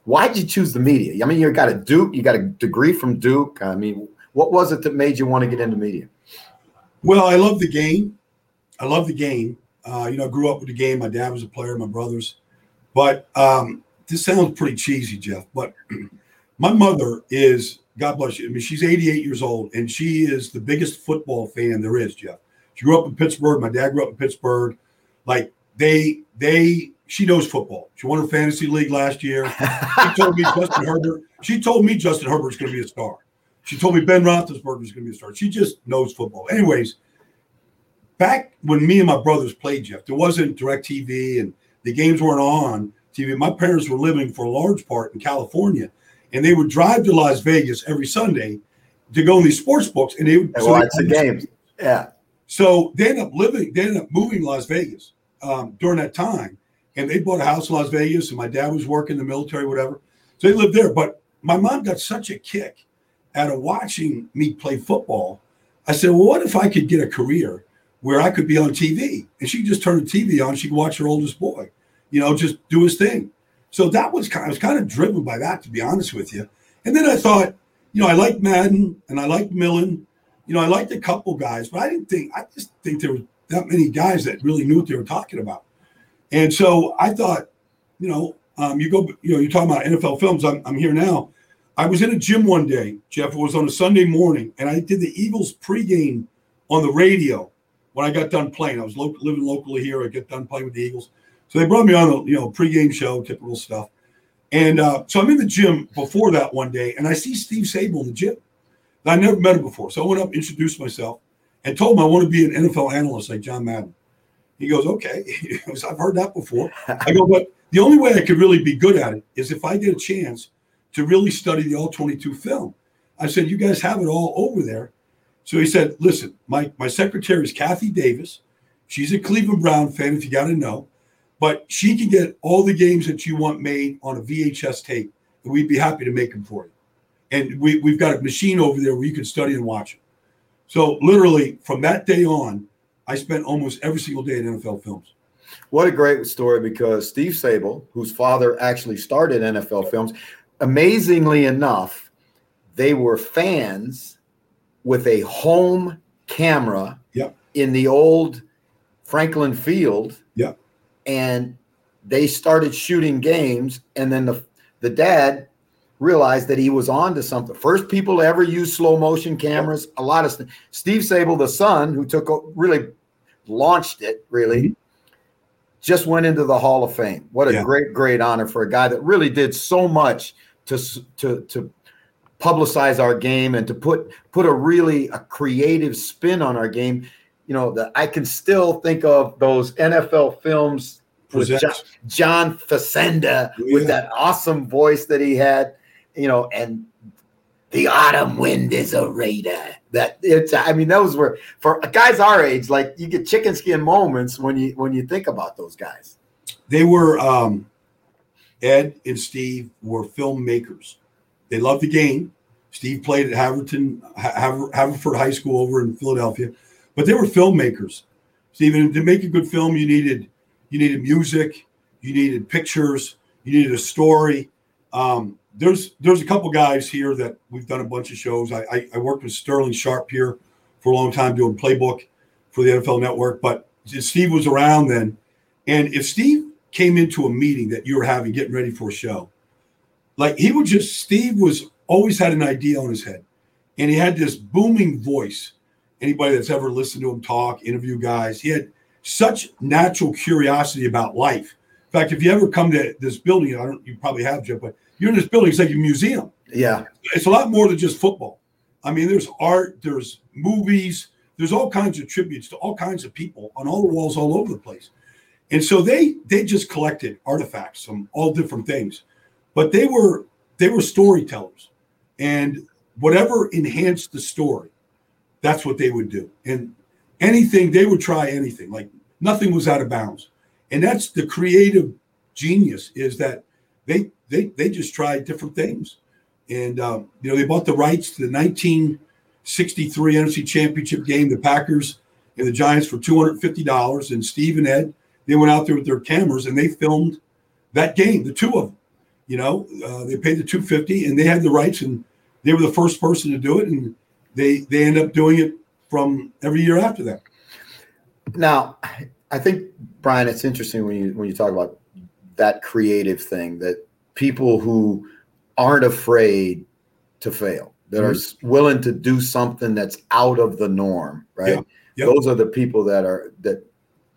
Why did you choose the media? I mean, you got a Duke, you got a degree from Duke. I mean, what was it that made you want to get into media? Well, I love the game. I love the game. Uh, you know, I grew up with the game. My dad was a player. My brothers. But um, this sounds pretty cheesy, Jeff. But my mother is, God bless you. I mean, she's 88 years old, and she is the biggest football fan there is, Jeff. She grew up in Pittsburgh. My dad grew up in Pittsburgh. Like they, they, she knows football. She won her fantasy league last year. She told me Justin Herbert. She told me Justin Herbert's going to be a star. She told me Ben Roethlisberger is going to be a star. She just knows football. Anyways, back when me and my brothers played, Jeff, there wasn't DirecTV and the games weren't on TV. My parents were living for a large part in California, and they would drive to Las Vegas every Sunday to go in these sports books, and they would so watch the games. Yeah. So they ended up living. They ended up moving to Las Vegas um, during that time, and they bought a house in Las Vegas. And my dad was working in the military, whatever. So they lived there. But my mom got such a kick out of watching me play football. I said, "Well, what if I could get a career where I could be on TV?" And she just turned the TV on. She could watch her oldest boy you know, just do his thing. So that was kind of, I was kind of driven by that, to be honest with you. And then I thought, you know, I like Madden and I like Millen. You know, I liked a couple guys, but I didn't think, I just think there were that many guys that really knew what they were talking about. And so I thought, you know, um, you go, you know, you're talking about NFL films. I'm, I'm here now. I was in a gym one day, Jeff. It was on a Sunday morning, and I did the Eagles pregame on the radio when I got done playing. I was lo- living locally here. I get done playing with the Eagles. So they brought me on a you know pregame show, typical stuff. And uh, so I'm in the gym before that one day, and I see Steve Sabol in the gym. I never met him before, so I went up, introduced myself, and told him I want to be an NFL analyst like John Madden. He goes, "Okay," goes, I've heard that before. I go, but the only way I could really be good at it is if I get a chance to really study the all 22 film. I said, "You guys have it all over there." So he said, "Listen, my my secretary is Kathy Davis. She's a Cleveland Brown fan. If you got to know." But she can get all the games that you want made on a VHS tape, and we'd be happy to make them for you. And we, we've got a machine over there where you can study and watch it. So literally from that day on, I spent almost every single day in NFL films. What a great story because Steve Sabol, whose father actually started NFL films, amazingly enough, they were fans with a home camera yep. in the old Franklin Field. Yep and they started shooting games and then the the dad realized that he was on to something first people to ever use slow motion cameras a lot of st- steve sabol the son who took really launched it really mm-hmm. just went into the hall of fame what a yeah. great great honor for a guy that really did so much to to to publicize our game and to put put a really a creative spin on our game you know, that I can still think of those NFL films with John, John Facenda yeah. with that awesome voice that he had, you know, and the autumn wind is a raider. That it's I mean, those were for guys our age, like you get chicken skin moments when you when you think about those guys. They were um Ed and Steve were filmmakers. They loved the game. Steve played at Haverton, Haverford High School over in Philadelphia. But they were filmmakers. Stephen, to make a good film, you needed you needed music, you needed pictures, you needed a story. Um, there's there's a couple guys here that we've done a bunch of shows. I, I, I worked with Sterling Sharpe here for a long time doing playbook for the NFL Network, but Steve was around then. And if Steve came into a meeting that you were having, getting ready for a show, like he would just Steve was always had an idea on his head, and he had this booming voice. Anybody that's ever listened to him talk, interview guys, he had such natural curiosity about life. In fact, if you ever come to this building, I don't, you probably have, Jeff, but you're in this building, it's like a museum. Yeah. It's a lot more than just football. I mean, there's art, there's movies, there's all kinds of tributes to all kinds of people on all the walls all over the place. And so they they just collected artifacts from all different things. But they were they were storytellers. And whatever enhanced the story, that's what they would do. And anything, they would try anything. Like nothing was out of bounds. And that's the creative genius is that they they they just tried different things. And um, you know, they bought the rights to the 1963 NFC Championship game, the Packers and the Giants for $250. And Steve and Ed, they went out there with their cameras and they filmed that game, the two of them. You know, uh, they paid the 250 and they had the rights and they were the first person to do it. And they they end up doing it from every year after that. Now, I think Brian, it's interesting when you when you talk about that creative thing that people who aren't afraid to fail, that mm-hmm. are willing to do something that's out of the norm, right? Yeah. Yep. Those are the people that are that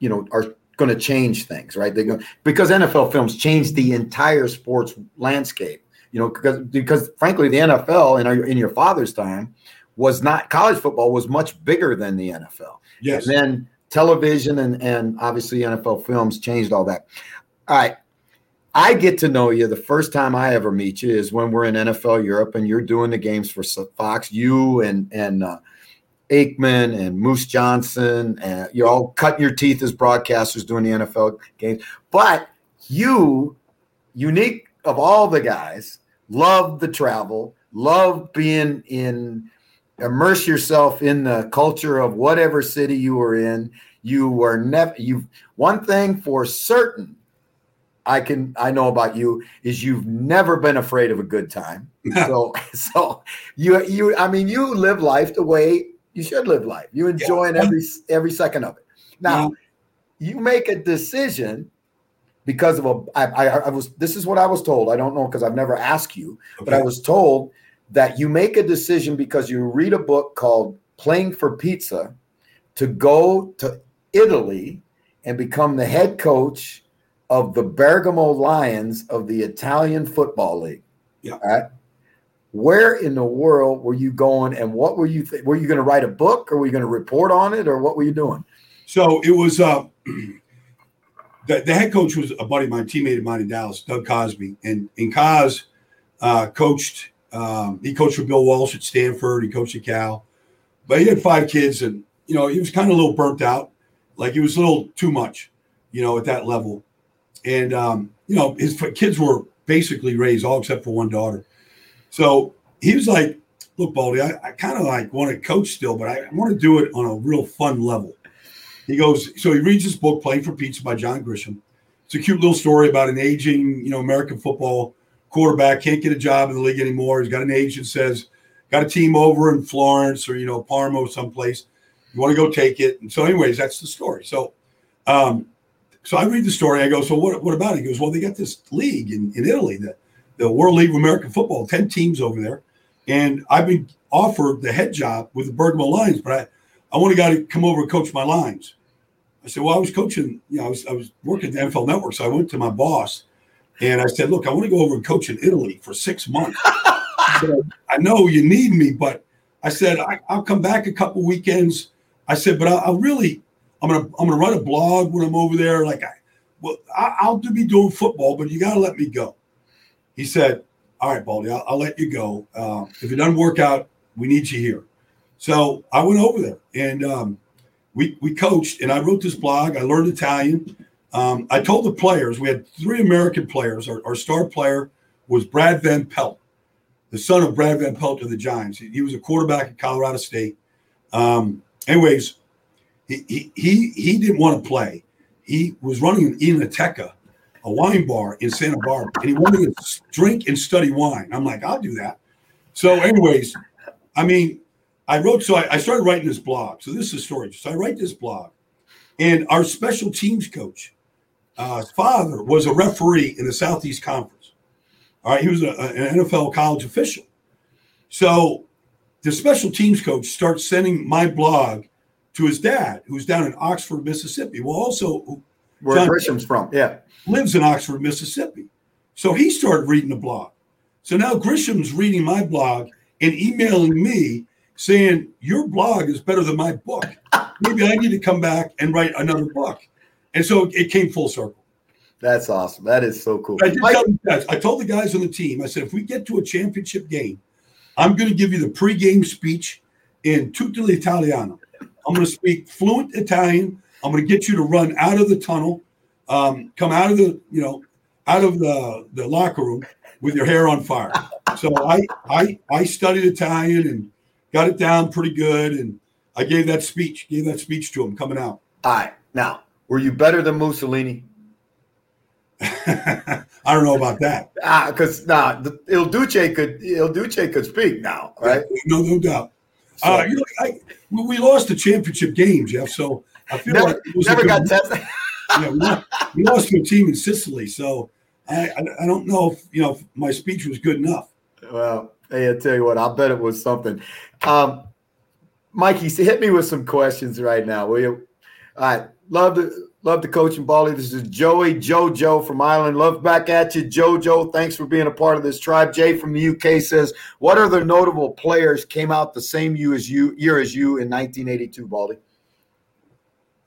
you know are going to change things, right? They go because NFL films changed the entire sports landscape. You know, because because frankly, the NFL in our, in your father's time was not college football was much bigger than the NFL. Yes. And then television and and obviously NFL films changed all that. All right. I get to know you the first time I ever meet you is when we're in NFL Europe and you're doing the games for Fox. You and and uh, Aikman and Moose Johnston, and you're all cutting your teeth as broadcasters doing the NFL games. But you, unique of all the guys, love the travel, love being in, immerse yourself in the culture of whatever city you were in. You were never you. One thing for certain, I can I know about you is you've never been afraid of a good time. so so you you I mean you live life the way you should live life. You enjoying yeah. every every second of it. Now, yeah. you make a decision because of a. I, I, I was. This is what I was told. I don't know because I've never asked you, okay. but I was told that you make a decision because you read a book called "Playing for Pizza" to go to Italy and become the head coach of the Bergamo Lions of the Italian Football League. Yeah. Right? where in the world were you going and what were you th- were you going to write a book or were you going to report on it or what were you doing so it was uh the, the head coach was a buddy of mine teammate of mine in dallas doug cosbie and and cos uh, coached um, he coached with bill walsh at stanford. He coached at cal. But he had five kids and you know he was kind of a little burnt out. Like he was a little too much you know at that level. And um, you know his kids were basically raised all except for one daughter. So he was like, look, Baldy, I, I kind of like want to coach still, but I, I want to do it on a real fun level. He goes, so he reads his book, Playing for Pizza by John Grisham. It's a cute little story about an aging, you know, American football quarterback, can't get a job in the league anymore. He's got an agent says, got a team over in Florence or, you know, Parma someplace. You want to go take it. And so, anyways, that's the story. So, um, so I read the story. I go, so what, what about it? He goes, well, they got this league in, in Italy that the World League of American Football, 10 teams over there. And I've been offered the head job with the Bergamo Lions, but I, I want a guy to come over and coach my lines. I said, well, I was coaching, you know, I was, I was working at the NFL Network. So I went to my boss and I said, look, I want to go over and coach in Italy for six months. I, I know you need me, but I said, I, will come back a couple weekends. I said, but I, will really, I'm going to, I'm to write a blog when I'm over there. Like I, well, I, will be doing football, but you got to let me go he said, All right, Baldy, I'll, I'll let you go. Uh, if it doesn't work out, we need you here. So I went over there and um, we, we coached, and I wrote this blog. I learned Italian. Um, I told the players, we had three American players. Our, our, star player was Brad Van Pelt, the son of Brad Van Pelt of the Giants. He, he was a quarterback at Colorado State. Um, anyways, he, he, he, he didn't want to play. He was running an Enoteca a wine bar in Santa Barbara, and he wanted to drink and study wine. I'm like, I'll do that. So, anyways, I mean, I wrote. So I, I started writing this blog. So this is the story. So I write this blog, and our special teams coach, uh, father was a referee in the Southeast Conference. All right, he was a, an NFL college official. So the special teams coach starts sending my blog to his dad, who's down in Oxford, Mississippi. Well, also where John Grisham's from, yeah, lives in Oxford, Mississippi. So he started reading the blog. So now Grisham's reading my blog and emailing me saying your blog is better than my book. Maybe I need to come back and write another book. And so it came full circle. That's awesome. That is so cool. I, tell guys, I told the guys on the team, I said, if we get to a championship game, I'm going to give you the pregame speech in tutto l'italiano. I'm going to speak fluent Italian. I'm going to get you to run out of the tunnel, um, come out of the, you know, out of the, the locker room with your hair on fire. So I, I, I studied Italian and got it down pretty good. And I gave that speech, gave that speech to him coming out. All right. Now, were you better than Mussolini? I don't know about that. Ah, because nah, Il Duce could Il Duce could speak now, right? No, no doubt. So, uh, you know, I, we lost the championship game, Jeff. So I feel never, like it was never got tested. yeah, we, lost, we lost to a team in Sicily, so I, I, I don't know if you know if my speech was good enough. Well, hey, I tell you what, I'll bet it was something. Um, Mikey, hit me with some questions right now, will you? All right, love to love the coach and Baldy. This is Joey Jojo from Ireland. Love back at you, Jojo. Thanks for being a part of this tribe. Jay from the UK says, "What other notable players came out the same year as you year as you in 1982, Baldy?"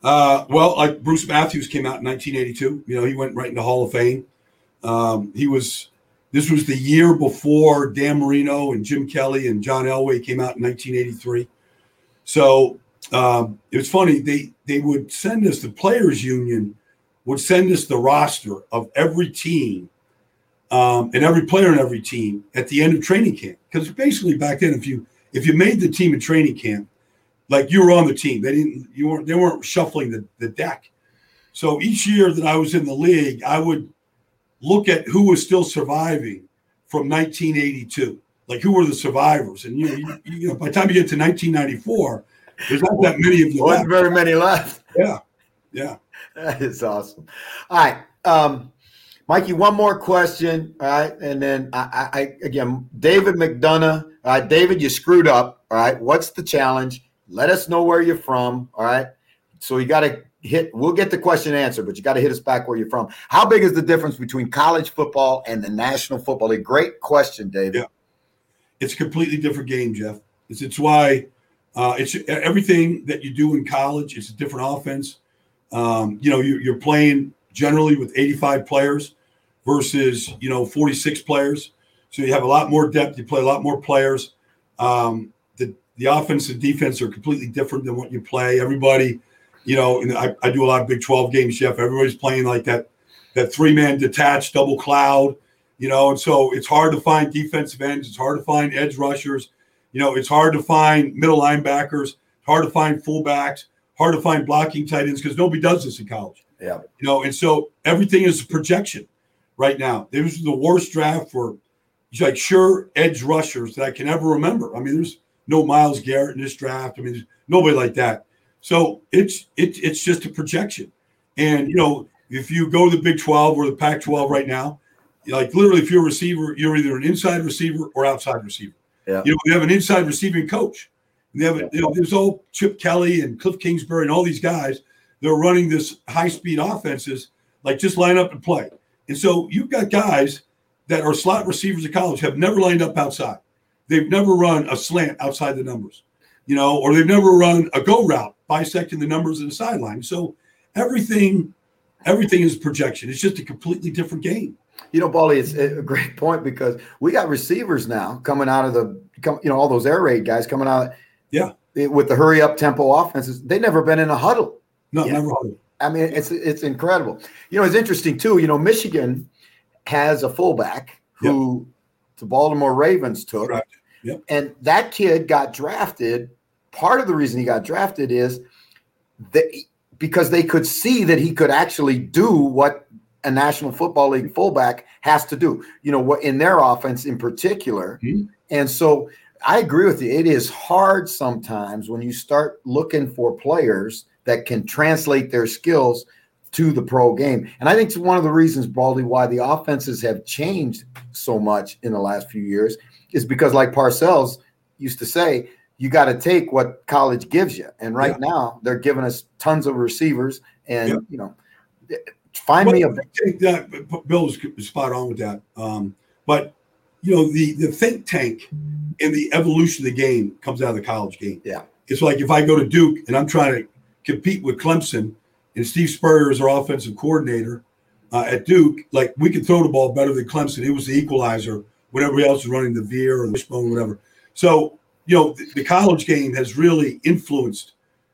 Uh, well, like Bruce Matthews came out in 1982. You know, he went right into Hall of Fame. Um, he was. This was the year before Dan Marino and Jim Kelly and John Elway came out in 1983. So um, it was funny. They they would send us the players union would send us the roster of every team um, and every player in every team at the end of training camp. Because basically back then, if you if you made the team in training camp, like you were on the team, they didn't you weren't they weren't shuffling the, the deck. So each year that I was in the league, I would look at who was still surviving from 1982. Like who were the survivors? And you, you, you know, by the time you get to 1994, there's not that many of you. Wasn't very many left. Yeah, yeah. That is awesome. All right, um, Mikey. One more question. All right, and then I, I again, David McDonough. All right, David, you screwed up. All right, what's the challenge? Let us know where you're from. All right. So you got to hit. We'll get the question answered, but you got to hit us back where you're from. How big is the difference between college football and the National Football League? Great question, David. Yeah, it's a completely different game, Jeff. It's it's why uh, it's everything that you do in college. It's a different offense. Um, you know, you, are playing generally with 85 players versus you know 46 players. So you have a lot more depth. You play a lot more players. Um, the the offense and defense are completely different than what you play. Everybody, you know, and I, I do a lot of Big 12 games, Jeff. Everybody's playing like that that three man detached double cloud. You know, and so it's hard to find defensive ends. It's hard to find edge rushers you know, it's hard to find middle linebackers, hard to find fullbacks, hard to find blocking tight ends because nobody does this in college. Yeah. You know, and so everything is a projection right now. This was the worst draft for like sure edge rushers that I can ever remember. I mean, there's no Myles Garrett in this draft. I mean, there's nobody like that. So it's it's it's just a projection. And you know, if you go to the Big 12 or the Pac 12 right now, like literally, if you're a receiver, you're either an inside receiver or outside receiver. Yeah. You know, we have an inside receiving coach. They have, yeah. you know, there's all Chip Kelly and Cliff Kingsbury and all these guys. They're running this high speed offenses, like just line up and play. And so you've got guys that are slot receivers at college have never lined up outside. They've never run a slant outside the numbers, you know, or they've never run a go route bisecting the numbers in the sideline. So everything, everything is projection. It's just a completely different game. You know, Baldy, it's a great point because we got receivers now coming out of the, you know, all those air raid guys coming out. Yeah. Eh, with the hurry up tempo offenses, they've never been in a huddle. No, never huddle. I mean, it's it's incredible. You know, it's interesting too. You know, Michigan has a fullback who yep. the Baltimore Ravens took, right. yep. and that kid got drafted. Part of the reason he got drafted is that because they could see that he could actually do what a National Football League fullback has to do. You know what in their offense in particular, mm-hmm. and so I agree with you. It is hard sometimes when you start looking for players that can translate their skills to the pro game. And I think it's one of the reasons, Baldy, why the offenses have changed so much in the last few years is because, like Parcells used to say, you got to take what college gives you. And right yeah. now, they're giving us tons of receivers. And, yeah. you know, find well, me a. Bill's spot on with that. Um, but, you know, the, the think tank and the evolution of the game comes out of the college game. Yeah. It's like if I go to Duke and I'm trying to compete with Clemson and Steve Spurrier is our offensive coordinator uh, at Duke, like we could throw the ball better than Clemson. It was the equalizer when everybody else is running the veer or the wishbone or whatever. So, you know, the, the college game has really influenced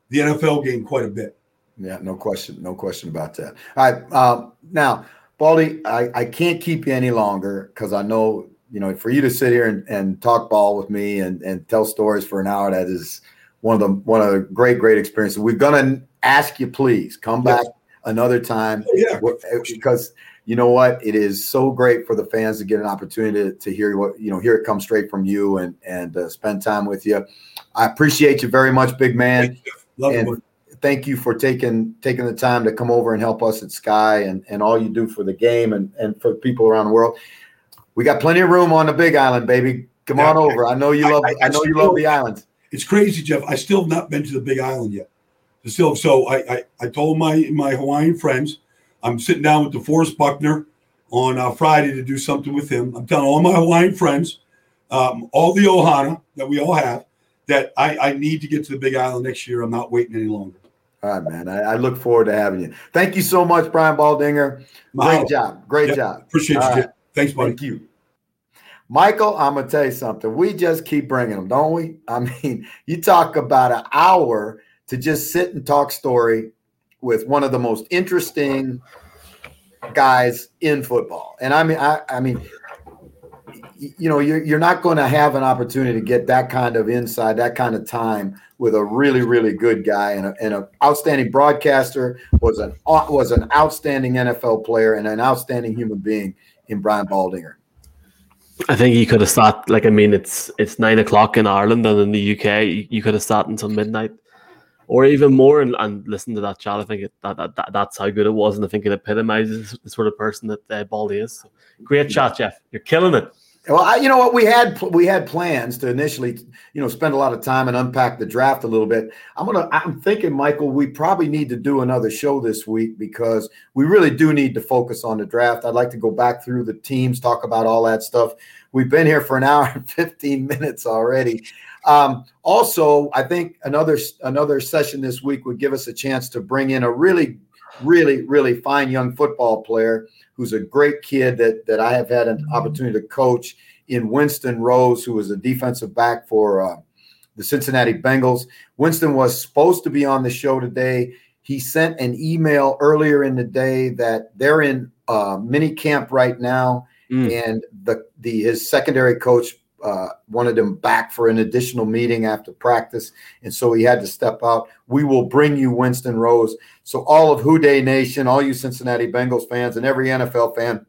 the NFL game quite a bit. Yeah, no question. No question about that. All right. Um, now, Baldy, I, I can't keep you any longer because I know, you know, for you to sit here and, and talk ball with me and, and tell stories for an hour, that is one of the one of the great, great experiences. We're gonna ask you, please come back yes. another time. Oh, yeah. Because you know what? It is so great for the fans to get an opportunity to, to hear what you know, hear it come straight from you and and uh, spend time with you. I appreciate you very much, big man. Love and thank you for taking taking the time to come over and help us at Sky and and all you do for the game and and for people around the world. We got plenty of room on the Big Island, baby. Come yeah, on over. I know you love. I, I, I know you love the island. It's crazy, Jeff. I still have not been to the Big Island yet. Still, so I I, I told my my Hawaiian friends I'm sitting down with DeForest Buckner on uh, Friday to do something with him. I'm telling all my Hawaiian friends, um, all the Ohana that we all have, that I, I need to get to the Big Island next year. I'm not waiting any longer. All right, man. I, I look forward to having you. Thank you so much, Brian Baldinger. Great job. Great yep. job. Appreciate all you. Right. Thanks, buddy. Thank you. Michael, I'm gonna tell you something. We just keep bringing them, don't we? I mean, you talk about an hour to just sit and talk story with one of the most interesting guys in football. And I mean, I, I mean, you know, you're, you're not going to have an opportunity to get that kind of inside that kind of time with a really, really good guy and, an outstanding broadcaster, was an was an outstanding NFL player and an outstanding human being in Brian Baldinger. I think you could have sat like I mean it's it's nine o'clock in Ireland and in the UK you could have sat until midnight or even more and, and listen to that chat. I think it, that, that, that, that's how good it was, and I think it epitomizes the sort of person that uh, Baldy is. So, great chat, Jeff. You're killing it. Well, I, you know what we had we had plans to initially, you know, spend a lot of time and unpack the draft a little bit. I'm gonna I'm thinking, Michael, we probably need to do another show this week because we really do need to focus on the draft. I'd like to go back through the teams, talk about all that stuff. We've been here for an hour and 15 minutes already. Um, also, I think another another session this week would give us a chance to bring in a really, really, really fine young football player who's a great kid that that I have had an opportunity to coach in Winston Rose, who was a defensive back for uh, the Cincinnati Bengals. Winston was supposed to be on the show today. He sent an email earlier in the day that they're in uh, mini camp right now, mm. and the the his secondary coach uh, wanted him back for an additional meeting after practice, and so he had to step out. We will bring you Winston Rose. So all of Who Dey Nation, all you Cincinnati Bengals fans, and every NFL fan,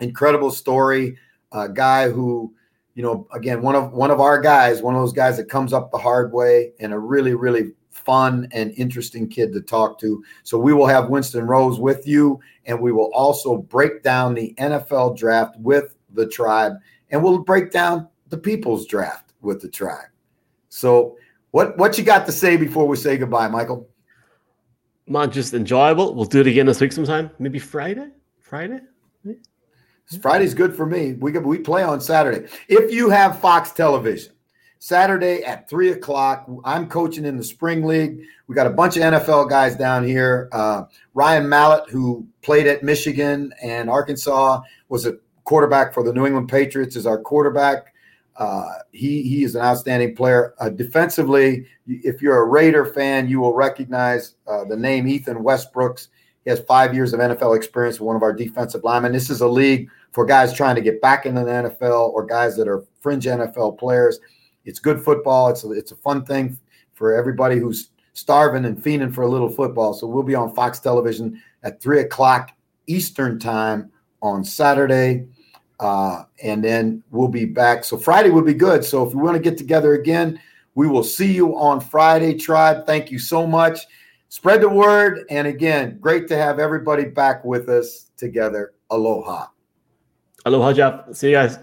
incredible story. A guy who, you know, again one of one of our guys, one of those guys that comes up the hard way, and a really really fun and interesting kid to talk to. So we will have Winston Rose with you, and we will also break down the NFL draft with the tribe and we'll break down the people's draft with the tribe. So, what what you got to say before we say goodbye, Michael? Man, just enjoyable. We'll do it again this week sometime. Maybe Friday. Friday. Friday's good for me. We we play on Saturday. If you have Fox Television, Saturday at three o'clock. I'm coaching in the spring league. We got a bunch of NFL guys down here. Uh, Ryan Mallett, who played at Michigan and Arkansas, was a quarterback for the New England Patriots, is our quarterback. Uh, he he is an outstanding player. Uh, defensively, if you're a Raider fan, you will recognize uh, the name Ethan Westbrooks. He has five years of NFL experience with one of our defensive linemen. This is a league for guys trying to get back into the NFL or guys that are fringe NFL players. It's good football. It's a, it's a fun thing for everybody who's starving and fiending for a little football. So we'll be on Fox Television at three o'clock Eastern time on Saturday. Uh, and then we'll be back. So Friday will be good. So if we want to get together again, we will see you on Friday, tribe. Thank you so much. Spread the word. And again, great to have everybody back with us together. Aloha. Aloha, Jeff. See you guys.